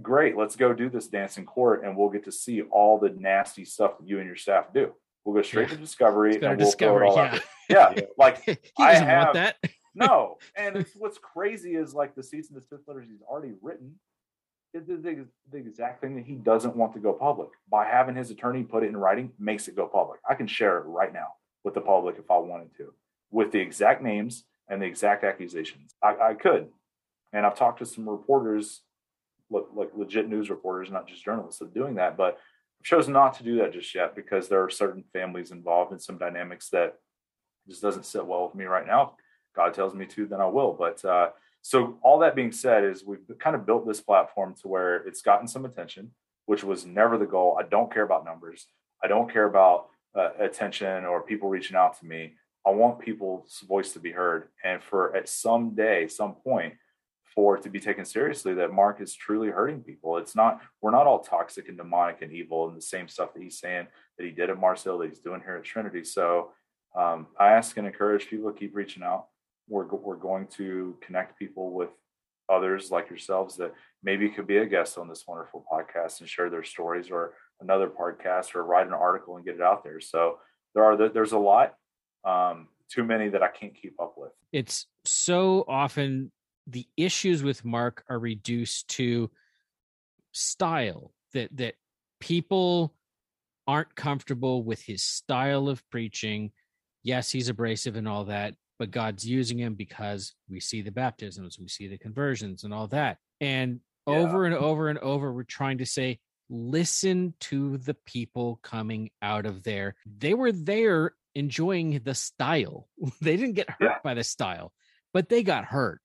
great, let's go do this dance in court, and we'll get to see all the nasty stuff that you and your staff do. We'll go straight yeah. to discovery. And we'll discovery, yeah. yeah. yeah, [laughs] like he doesn't I have, want that. No, and [laughs] what's crazy is like the cease and desist letters he's already written is the, the exact thing that he doesn't want to go public. By having his attorney put it in writing, makes it go public. I can share it right now with the public if I wanted to, with the exact names and the exact accusations. I, I could, and I've talked to some reporters, like legit news reporters, not just journalists, of doing that. But I've chosen not to do that just yet because there are certain families involved in some dynamics that just doesn't sit well with me right now. God tells me to, then I will. But uh, so all that being said is we've kind of built this platform to where it's gotten some attention, which was never the goal. I don't care about numbers. I don't care about uh, attention or people reaching out to me. I want people's voice to be heard, and for at some day, some point, for it to be taken seriously that Mark is truly hurting people. It's not we're not all toxic and demonic and evil and the same stuff that he's saying that he did at Mars Hill that he's doing here at Trinity. So um, I ask and encourage people to keep reaching out we're, we're going to connect people with others like yourselves that maybe could be a guest on this wonderful podcast and share their stories or another podcast or write an article and get it out there. So there are there's a lot, um, too many that I can't keep up with. It's so often the issues with Mark are reduced to style that that people aren't comfortable with his style of preaching. Yes, he's abrasive and all that, but God's using him because we see the baptisms, we see the conversions and all that. And yeah. over and over and over, we're trying to say, listen to the people coming out of there. They were there enjoying the style. [laughs] they didn't get hurt yeah. by the style, but they got hurt.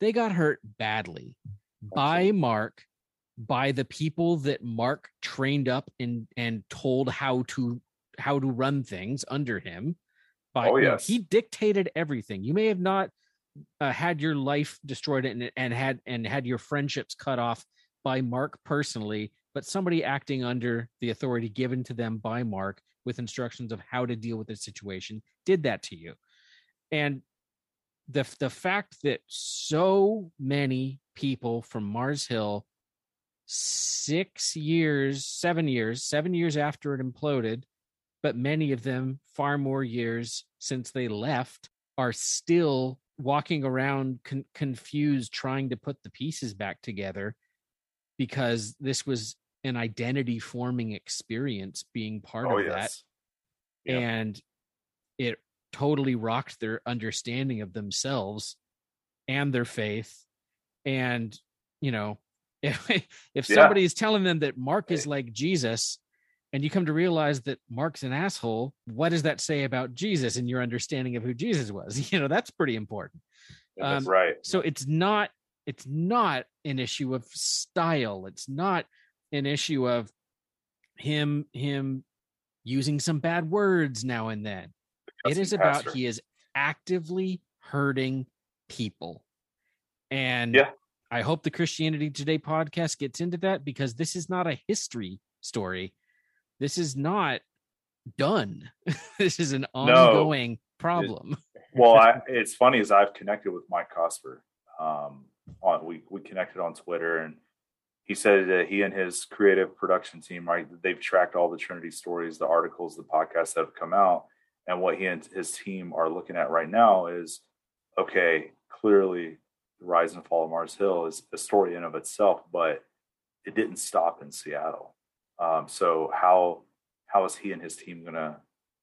They got hurt badly by Mark, by the people that Mark trained up and and told how to how to run things under him by, oh, yes. he dictated everything. You may have not uh, had your life destroyed and, and had and had your friendships cut off by Mark personally, but somebody acting under the authority given to them by Mark with instructions of how to deal with the situation did that to you. And the the fact that so many people from Mars Hill six years, seven years, seven years after it imploded, but many of them, far more years since they left, are still walking around con- confused, trying to put the pieces back together because this was an identity forming experience being part oh, of yes. that. Yeah. And it totally rocked their understanding of themselves and their faith. And, you know, if, [laughs] if somebody is telling them that Mark is eh like Jesus, and you come to realize that Mark's an asshole, what does that say about Jesus and your understanding of who Jesus was? [laughs] You know, that's pretty important. That's um, right. So it's not it's not an issue of style. It's not an issue of him him using some bad words now and then. It is about pastor. he is actively hurting people. And yeah. I hope the Christianity Today podcast gets into that because this is not a history story. This is not done. [laughs] this is an ongoing no, problem. It, well, I, [laughs] it's funny as I've connected with Mike Cosper. Um, on we we connected on Twitter, and he said that he and his creative production team, right, they've tracked all the Trinity stories, the articles, the podcasts that have come out, and what he and his team are looking at right now is, okay, clearly, the rise and fall of Mars Hill is a story in of itself, but it didn't stop in Seattle. Um, so how how is he and his team going to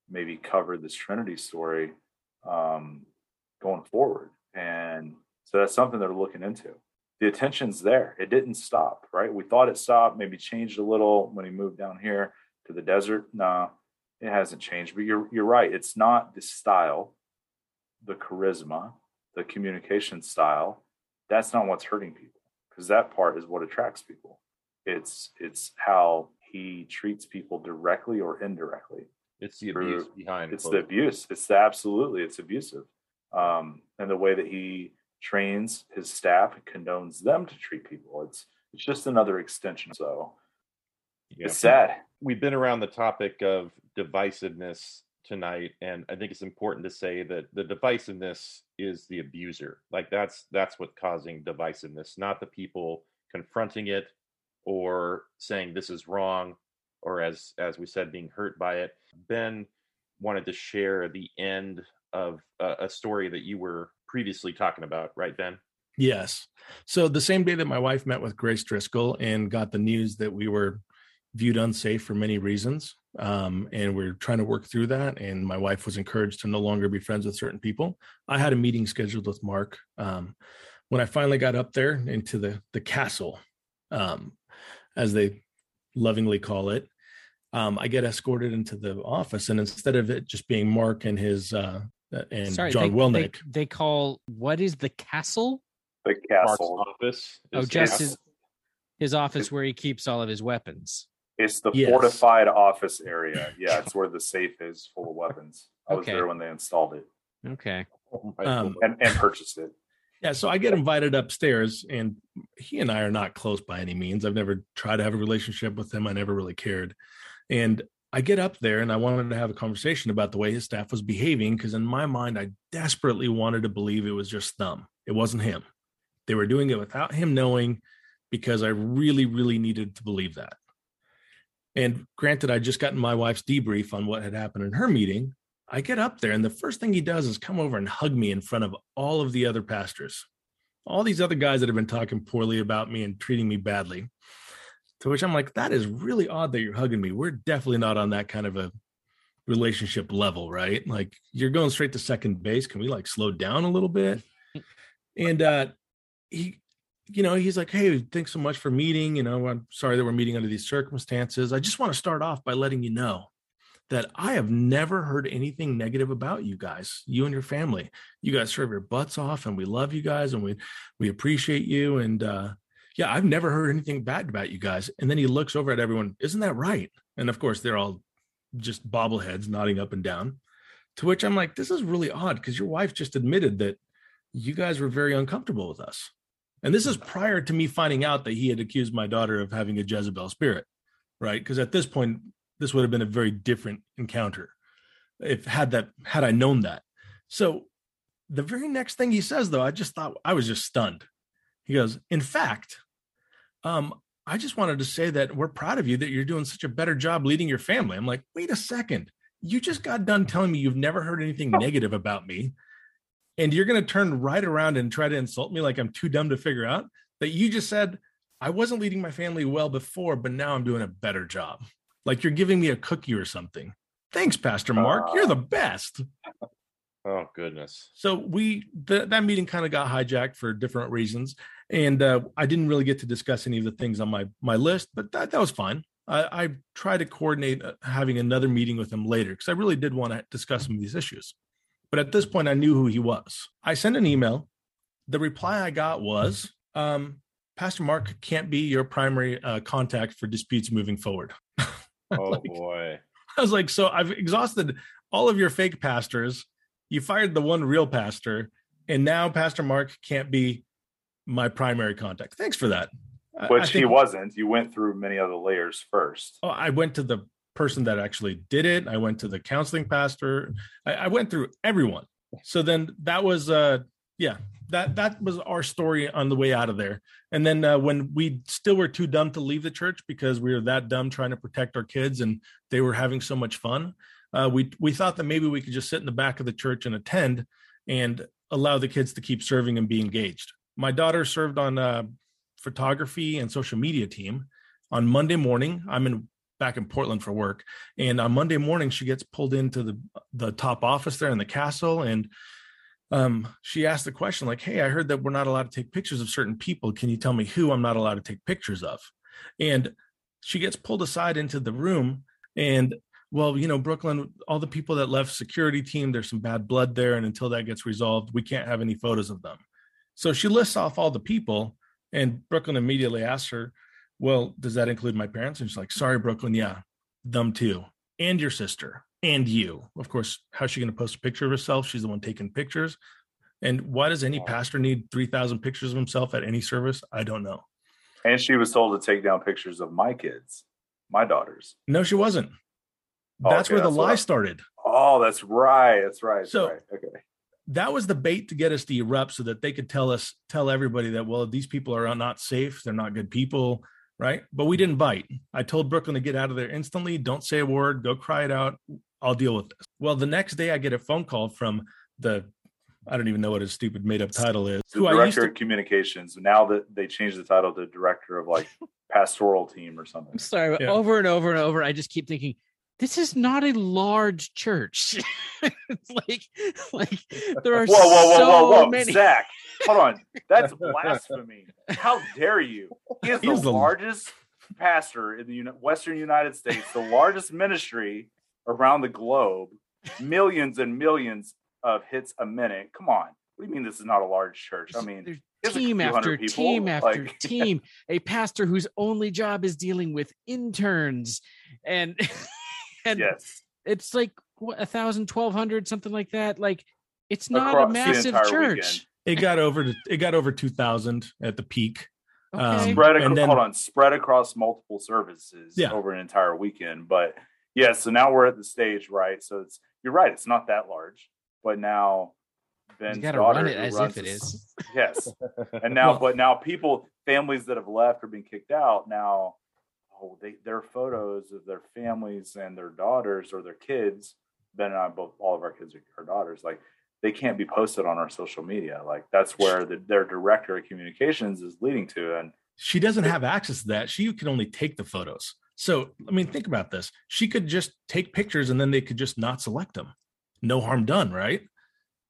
maybe cover this Trinity story um, going forward? And so that's something they're looking into. The attention's there. It didn't stop, right? We thought it stopped, maybe changed a little when he moved down here to the desert. No, it hasn't changed. But you're you're right. It's not the style, the charisma, the communication style. That's not what's hurting people because that part is what attracts people. It's it's how he treats people directly or indirectly. It's the abuse behind. It's the abuse. It's the absolutely. It's abusive, um, and the way that he trains his staff condones them to treat people. It's it's just another extension. So yeah. it's sad. We've been around the topic of divisiveness tonight, and I think it's important to say that the divisiveness is the abuser. Like that's that's what's causing divisiveness, not the people confronting it or saying this is wrong or as as we said being hurt by it ben wanted to share the end of a, a story that you were previously talking about right ben? Yes. So the same day that my wife met with grace driscoll and got the news that we were viewed unsafe for many reasons um, and we're trying to work through that and my wife was encouraged to no longer be friends with certain people i had a meeting scheduled with mark um, when i finally got up there into the the castle um, as they lovingly call it, um, I get escorted into the office, and instead of it just being Mark and his uh, and Sorry, John they, Wilnick, they, they, call what is the castle? The castle Mark's office. Oh, just his, his office where he keeps all of his weapons. It's the yes. fortified office area. Yeah, it's where the safe is full of weapons. I was okay. there when they installed it. Okay. Um, and, and purchased it. Yeah, so I get invited upstairs, and he and I are not close by any means. I've never tried to have a relationship with him. I never really cared. And I get up there and I wanted to have a conversation about the way his staff was behaving because, in my mind, I desperately wanted to believe it was just them. It wasn't him. They were doing it without him knowing because I really, really needed to believe that. And granted, I just gotten my wife's debrief on what had happened in her meeting, I get up there, and the first thing he does is come over and hug me in front of all of the other pastors, all these other guys that have been talking poorly about me and treating me badly. To which I'm like, that is really odd that you're hugging me. We're definitely not on that kind of a relationship level, right? Like you're going straight to second base. Can we like slow down a little bit? and uh he you know, he's like, Hey, thanks so much for meeting. You know, I'm sorry that we're meeting under these circumstances. I just want to start off by letting you know that I have never heard anything negative about you guys, you and your family. You guys serve your butts off, and we love you guys, and we we appreciate you. And uh, yeah, I've never heard anything bad about you guys. And then he looks over at everyone. Isn't that right? And of course, they're all just bobbleheads nodding up and down. To which I'm like, this is really odd because your wife just admitted that you guys were very uncomfortable with us. And this is prior to me finding out that he had accused my daughter of having a Jezebel spirit, right? Because at this point, this would have been a very different encounter if had that had I known that. So the very next thing he says though, I just thought I was just stunned. He goes, "In fact, um, I just wanted to say that we're proud of you that you're doing such a better job leading your family." I'm like, "Wait a second. You just got done telling me you've never heard anything oh. negative about me." And you're going to turn right around and try to insult me like I'm too dumb to figure out that you just said I wasn't leading my family well before, but now I'm doing a better job like you're giving me a cookie or something. Thanks, Pastor Mark. Uh, you're the best. Oh goodness. So we the, that meeting kind of got hijacked for different reasons, and uh, I didn't really get to discuss any of the things on my my list, but that that was fine. I, I tried to coordinate uh, having another meeting with him later because I really did want to discuss some of these issues. But at this point, I knew who he was. I sent an email. The reply I got was, um, "Pastor Mark can't be your primary uh, contact for disputes moving forward." [laughs] Oh like, boy. I was like, so I've exhausted all of your fake pastors. You fired the one real pastor, and now Pastor Mark can't be my primary contact. Thanks for that. Which think, he wasn't. You went through many other layers first. Oh, I went to the person that actually did it. I went to the counseling pastor. I, I went through everyone. So then that was uh yeah, that that was our story on the way out of there. And then uh, when we still were too dumb to leave the church because we were that dumb trying to protect our kids and they were having so much fun, uh, we we thought that maybe we could just sit in the back of the church and attend and allow the kids to keep serving and be engaged. My daughter served on uh, photography and social media team. On Monday morning, I'm in back in Portland for work, and on Monday morning she gets pulled into the the top office there in the castle, and um, she asked the question like, "Hey, I heard that we're not allowed to take pictures of certain people. Can you tell me who I'm not allowed to take pictures of?" And she gets pulled aside into the room, and well, you know, Brooklyn, all the people that left security team, there's some bad blood there, and until that gets resolved, we can't have any photos of them. So she lists off all the people, and Brooklyn immediately asks her, Well, does that include my parents? And she's like, Sorry, Brooklyn, yeah, them too. And your sister and you. Of course, how's she going to post a picture of herself? She's the one taking pictures. And why does any pastor need 3,000 pictures of himself at any service? I don't know. And she was told to take down pictures of my kids, my daughters. No, she wasn't. Oh, that's okay, where the that's lie started. Oh, that's right. That's right. That's so, right. Okay that was the bait to get us to erupt so that they could tell us tell everybody that well these people are not safe they're not good people right but we didn't bite i told brooklyn to get out of there instantly don't say a word go cry it out i'll deal with this well the next day i get a phone call from the i don't even know what his stupid made up title is the director to, of communications now that they changed the title to director of like [laughs] pastoral team or something I'm sorry yeah. over and over and over i just keep thinking this is not a large church. [laughs] it's like, like there are whoa, whoa, whoa, so whoa, whoa, many. Zach, hold on, that's [laughs] blasphemy. How dare you? He is the, the largest pastor in the Western United States, the largest ministry around the globe, millions and millions of hits a minute. Come on, what do you mean this is not a large church? I mean, team after team after like... [laughs] team, a pastor whose only job is dealing with interns and [laughs] and yes. it's like what, a thousand, twelve hundred, something like that. Like it's not Across a massive church. Weekend. It got over to, it got over two thousand at the peak. Okay. Um, spread across, then, hold on, spread across multiple services yeah. over an entire weekend. But yeah, so now we're at the stage, right? So it's you're right, it's not that large, but now Ben's daughter run it as if it is. Yes, and [laughs] now, well, but now people, families that have left or been kicked out, now oh, they, their photos of their families and their daughters or their kids, Ben and I both, all of our kids are, are daughters, like they can't be posted on our social media. Like that's where the, their director of communications is leading to. And she doesn't have access to that. She can only take the photos. So, I mean, think about this. She could just take pictures and then they could just not select them. No harm done, right?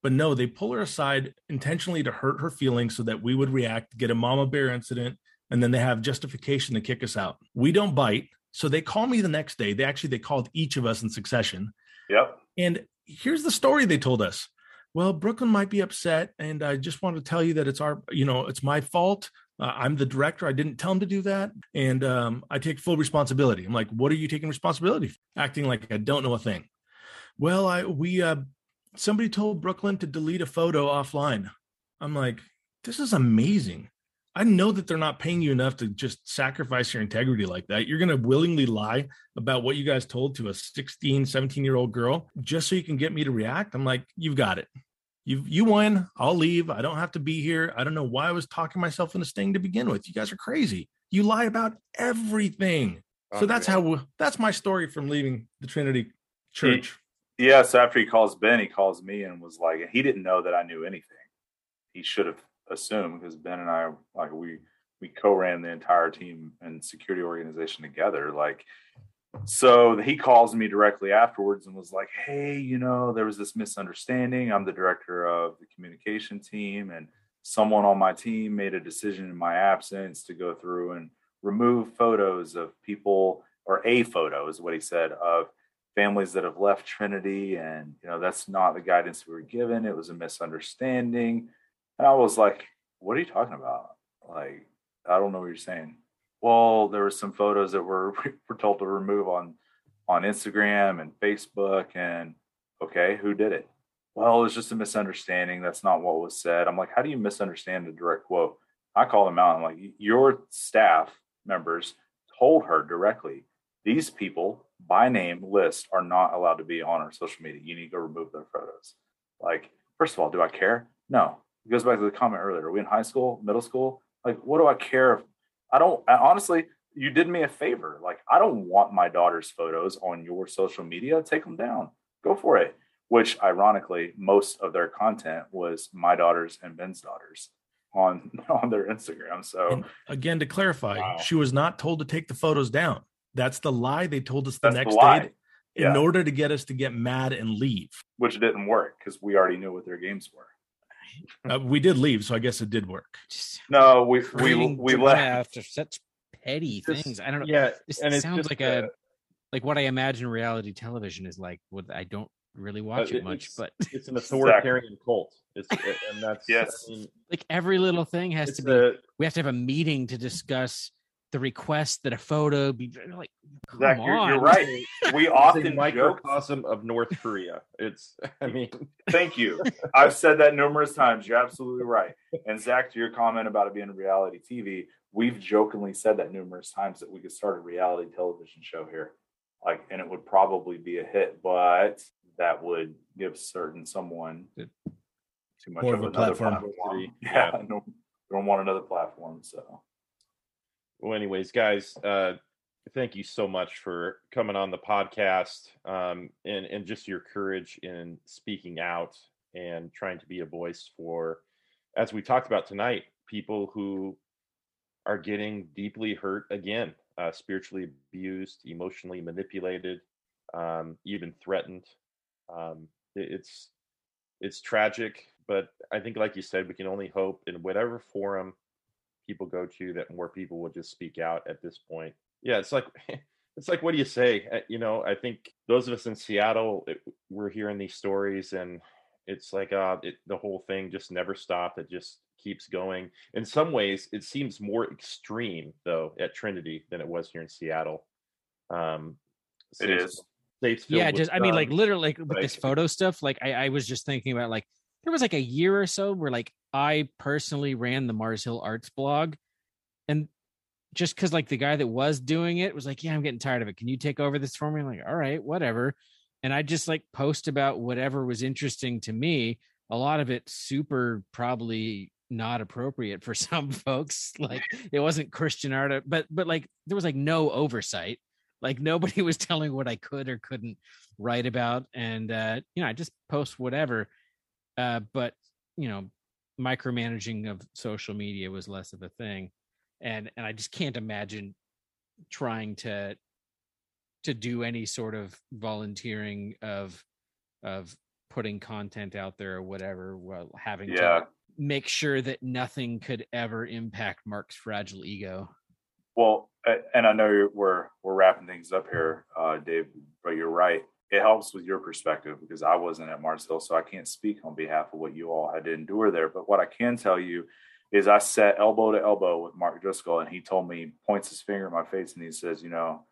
But no, they pull her aside intentionally to hurt her feelings so that we would react, get a mama bear incident, and then they have justification to kick us out. We don't bite. So they call me the next day. They actually they called each of us in succession. Yep. And here's the story they told us. Well, Brooklyn might be upset, and I just want to tell you that it's our, you know, it's my fault. Uh, I'm the director. I didn't tell him to do that, and um, I take full responsibility. I'm like, what are you taking responsibility? For? Acting like I don't know a thing. Well, I we uh, somebody told Brooklyn to delete a photo offline. I'm like, this is amazing. I know that they're not paying you enough to just sacrifice your integrity like that. You're going to willingly lie about what you guys told to a 16, 17 year old girl just so you can get me to react. I'm like, you've got it. You you won. I'll leave. I don't have to be here. I don't know why I was talking myself into staying to begin with. You guys are crazy. You lie about everything. Oh, so that's how that's my story from leaving the Trinity Church. He, yeah. So after he calls Ben, he calls me and was like, he didn't know that I knew anything. He should have assumed because Ben and I like we we co-ran the entire team and security organization together. Like so he calls me directly afterwards and was like, Hey, you know, there was this misunderstanding. I'm the director of the communication team, and someone on my team made a decision in my absence to go through and remove photos of people or a photo is what he said of families that have left Trinity. And, you know, that's not the guidance we were given. It was a misunderstanding. And I was like, what are you talking about? Like, I don't know what you're saying. Well, there were some photos that were [laughs] were told to remove on on Instagram and Facebook and okay, who did it? Well, it's just a misunderstanding. That's not what was said. I'm like, how do you misunderstand a direct quote? I call them out. I'm like, your staff members told her directly, these people by name list are not allowed to be on our social media. You need to remove their photos. Like, first of all, do I care? No. It goes back to the comment earlier. Are we in high school, middle school? Like, what do I care if I don't I, honestly? You did me a favor. Like, I don't want my daughter's photos on your social media. Take them down. Go for it. Which, ironically, most of their content was my daughters and Ben's daughters on [laughs] on their Instagram. So and again, to clarify, wow. she was not told to take the photos down. That's the lie they told us the That's next the day in order to get us to get mad and leave. Which didn't work because we already knew what their games were. [laughs] Uh, we did leave, so I guess it did work. No, we we we left after such petty just, things. I don't know. Yeah, this and it sounds like a, a like what I imagine reality television is like. What I don't really watch uh, it, it much, but [laughs] it's an [laughs] authoritarian exactly. cult. It's and that's yes, I mean, like every little thing has to be. A, we have to have a meeting to discuss the request that a photo be like. Zach, you're, you're, right. We often microcosm joke. of North Korea. It's, [laughs] I mean, thank you. [laughs] I've said that numerous times. You're absolutely right. And Zach, to your comment about it being reality TV, we've jokingly said that numerous times that we could start a reality television show here, like, and it would probably be a hit, but that would give certain someone too much More of, a another platform. platform. Yeah, yeah. [laughs] no, don't want another platform. So well, anyways, guys, uh, thank you so much for coming on the podcast um, and and just your courage in speaking out and trying to be a voice for, as we talked about tonight, people who are getting deeply hurt again, uh, spiritually abused, emotionally manipulated, um, even threatened. Um, it, it's it's tragic, but I think, like you said, we can only hope in whatever forum people go to that more people will just speak out at this point. Yeah, it's like [laughs] it's like what do you say? Uh, you know, I think those of us in Seattle, it, we're hearing these stories, and it's like uh, it, the whole thing just never stopped. It just keeps going. In some ways, it seems more extreme though at Trinity than it was here in Seattle. Um, it is. yeah, just I mean, like literally, like with like, this photo stuff. Like I, I was just thinking about like there was like a year or so where like I personally ran the Mars Hill Arts blog, and just because like the guy that was doing it was like, "Yeah, I'm getting tired of it. Can you take over this for me?" I'm like, "All right, whatever." And I just like post about whatever was interesting to me. A lot of it super probably not appropriate for [laughs] some folks. Like [laughs] it wasn't Christian art, but but like there was like no oversight. Like nobody [laughs] was telling what I could or couldn't write about, and uh, you know I just post whatever. Uh, but you know, micromanaging of social media was less of a thing, and and I just can't imagine trying to to do any sort of volunteering of of putting content out there or whatever while having yeah. to make sure that nothing could ever impact Mark's fragile ego. Well, and I know we're we're wrapping things up here, uh, Dave, but you're right it helps with your perspective because I wasn't at Mars Hill, so I can't speak on behalf of what you all had to endure there. But what I can tell you is I sat elbow to elbow with Mark Driscoll, and he told me, points his finger in my face, and he says, "You know,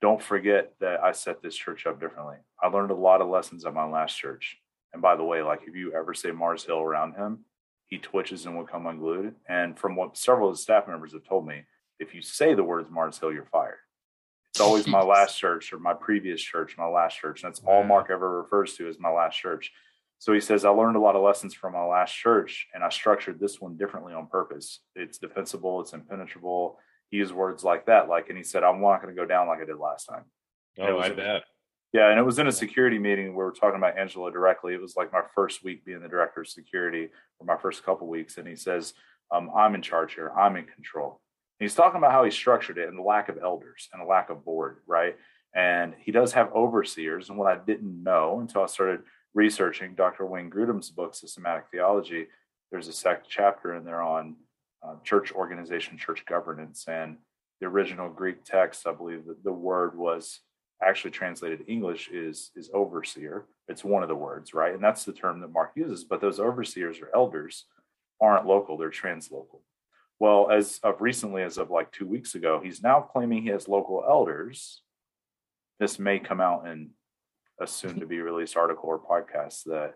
don't forget that I set this church up differently. I learned a lot of lessons at my last church. And by the way, like if you ever say Mars Hill around him, he twitches and will come unglued. And from what several of the staff members have told me, if you say the words Mars Hill, you're fired." It's always my last church or my previous church, my last church. And that's all Mark ever refers to as my last church. So he says, I learned a lot of lessons from my last church and I structured this one differently on purpose. It's defensible, it's impenetrable. He used words like that. Like, and he said, I'm not going to go down like I did last time. Oh, I bet. Yeah. And it was in a security meeting where we are talking about Angela directly. It was like my first week being the director of security for my first couple weeks. And he says, um, I'm in charge here. I'm in control he's talking about how he structured it and the lack of elders and a lack of board, right? And he does have overseers. And what I didn't know until I started researching Dr. Wayne Grudem's book, Systematic Theology, there's a second chapter in there on uh, church organization, church governance. And the original Greek text, I believe that the word was actually translated English is is overseer. It's one of the words, right? And that's the term that Mark uses. But those overseers or elders aren't local; they're translocal. Well, as of recently, as of like two weeks ago, he's now claiming he has local elders. This may come out in a soon to be released article or podcast that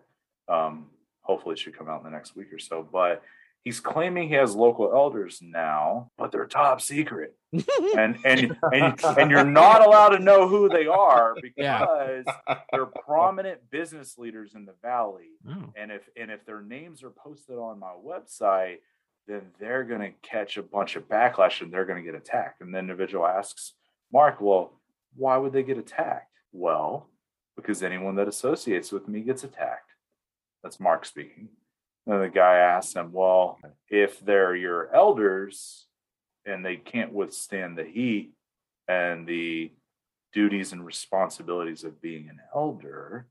um, hopefully should come out in the next week or so. But he's claiming he has local elders now, but they're top secret. [laughs] and and and and you're not allowed to know who they are [laughs] because yeah. they're prominent business leaders in the valley. Oh. And if and if their names are posted on my website, then they're going to catch a bunch of backlash and they're going to get attacked. And the individual asks Mark, well, why would they get attacked? Well, because anyone that associates with me gets attacked. That's Mark speaking. And the guy asks him, Well, if they're your elders and they can't withstand the heat and the duties and responsibilities of being an elder,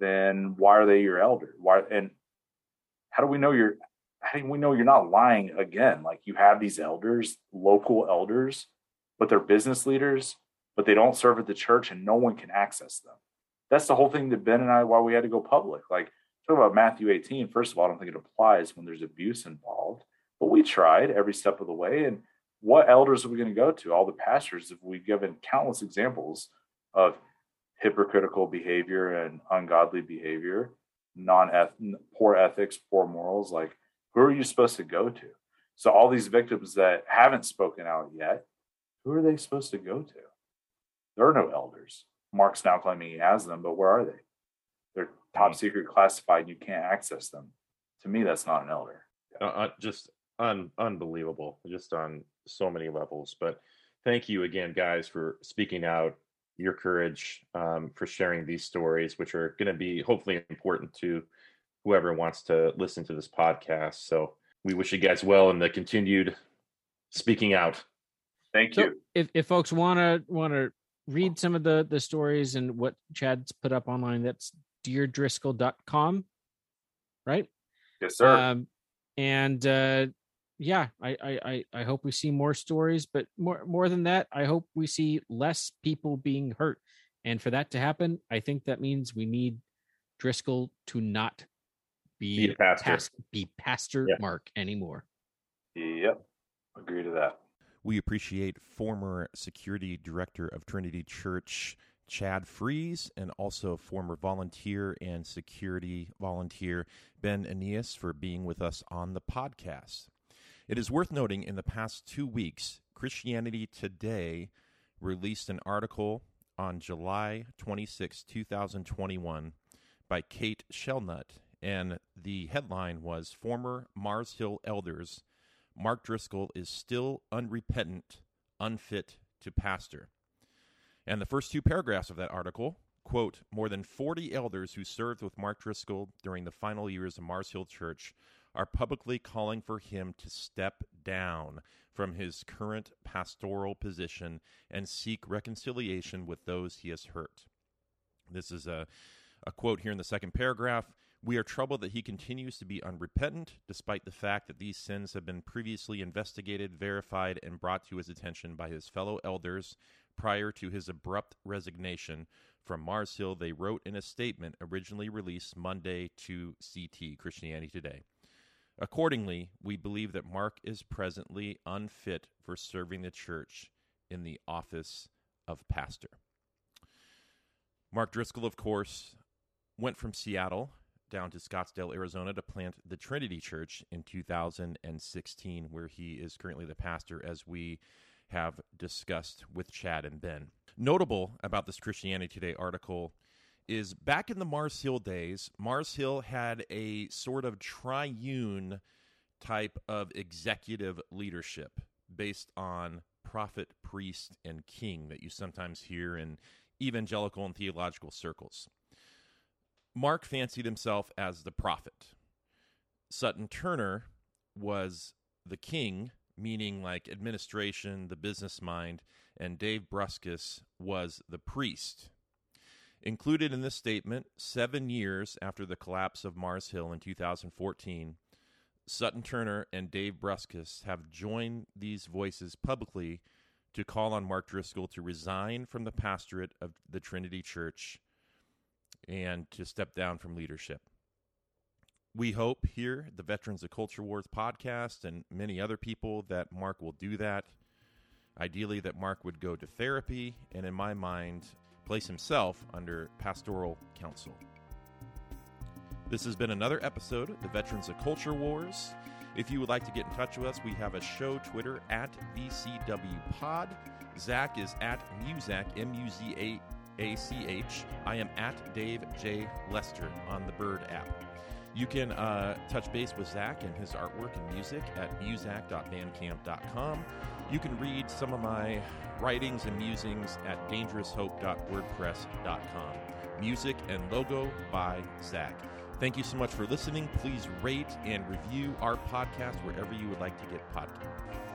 then why are they your elder? Why and how do we know you're how we know you're not lying again? Like you have these elders, local elders, but they're business leaders, but they don't serve at the church and no one can access them. That's the whole thing that Ben and I why we had to go public. Like talk about Matthew 18. First of all, I don't think it applies when there's abuse involved, but we tried every step of the way. And what elders are we going to go to? All the pastors, if we've given countless examples of hypocritical behavior and ungodly behavior, non poor ethics, poor morals, like who are you supposed to go to? So all these victims that haven't spoken out yet, who are they supposed to go to? There are no elders. Mark's now claiming he has them, but where are they? They're top secret classified. You can't access them. To me, that's not an elder. Uh, uh, just un- unbelievable, just on so many levels. But thank you again, guys, for speaking out, your courage, um, for sharing these stories, which are going to be hopefully important to whoever wants to listen to this podcast. So we wish you guys well in the continued speaking out. Thank you. if, if folks want to want to read some of the the stories and what Chad's put up online, that's deardriscoll.com, right? Yes, sir. Um, and uh, yeah, I, I I hope we see more stories, but more more than that, I hope we see less people being hurt. And for that to happen, I think that means we need Driscoll to not be, be pastor, past, be pastor yeah. Mark anymore. Yep, agree to that. We appreciate former security director of Trinity Church, Chad Frees, and also former volunteer and security volunteer Ben Aeneas for being with us on the podcast. It is worth noting in the past two weeks, Christianity Today released an article on July 26, 2021, by Kate Shellnutt, and the headline was Former Mars Hill Elders Mark Driscoll is still unrepentant, unfit to pastor. And the first two paragraphs of that article quote, more than 40 elders who served with Mark Driscoll during the final years of Mars Hill Church are publicly calling for him to step down from his current pastoral position and seek reconciliation with those he has hurt. This is a, a quote here in the second paragraph. We are troubled that he continues to be unrepentant, despite the fact that these sins have been previously investigated, verified, and brought to his attention by his fellow elders prior to his abrupt resignation from Mars Hill, they wrote in a statement originally released Monday to CT, Christianity Today. Accordingly, we believe that Mark is presently unfit for serving the church in the office of pastor. Mark Driscoll, of course, went from Seattle down to Scottsdale, Arizona to plant the Trinity Church in 2016, where he is currently the pastor, as we have discussed with Chad and Ben. Notable about this Christianity Today article is back in the Mars Hill days, Mars Hill had a sort of triune type of executive leadership based on prophet, priest, and king that you sometimes hear in evangelical and theological circles. Mark fancied himself as the prophet. Sutton Turner was the king, meaning like administration, the business mind, and Dave Bruskas was the priest. Included in this statement, seven years after the collapse of Mars Hill in 2014, Sutton Turner and Dave Bruskas have joined these voices publicly to call on Mark Driscoll to resign from the pastorate of the Trinity Church and to step down from leadership. We hope here, the Veterans of Culture Wars podcast, and many other people, that Mark will do that. Ideally, that Mark would go to therapy and, in my mind, place himself under pastoral counsel. This has been another episode of the Veterans of Culture Wars. If you would like to get in touch with us, we have a show Twitter at VCW Pod. Zach is at Muzak, M U Z A A C H. I am at Dave J. Lester on the Bird app. You can uh, touch base with Zach and his artwork and music at muzak.bandcamp.com. You can read some of my writings and musings at dangeroushope.wordpress.com. Music and logo by Zach. Thank you so much for listening. Please rate and review our podcast wherever you would like to get podcasts.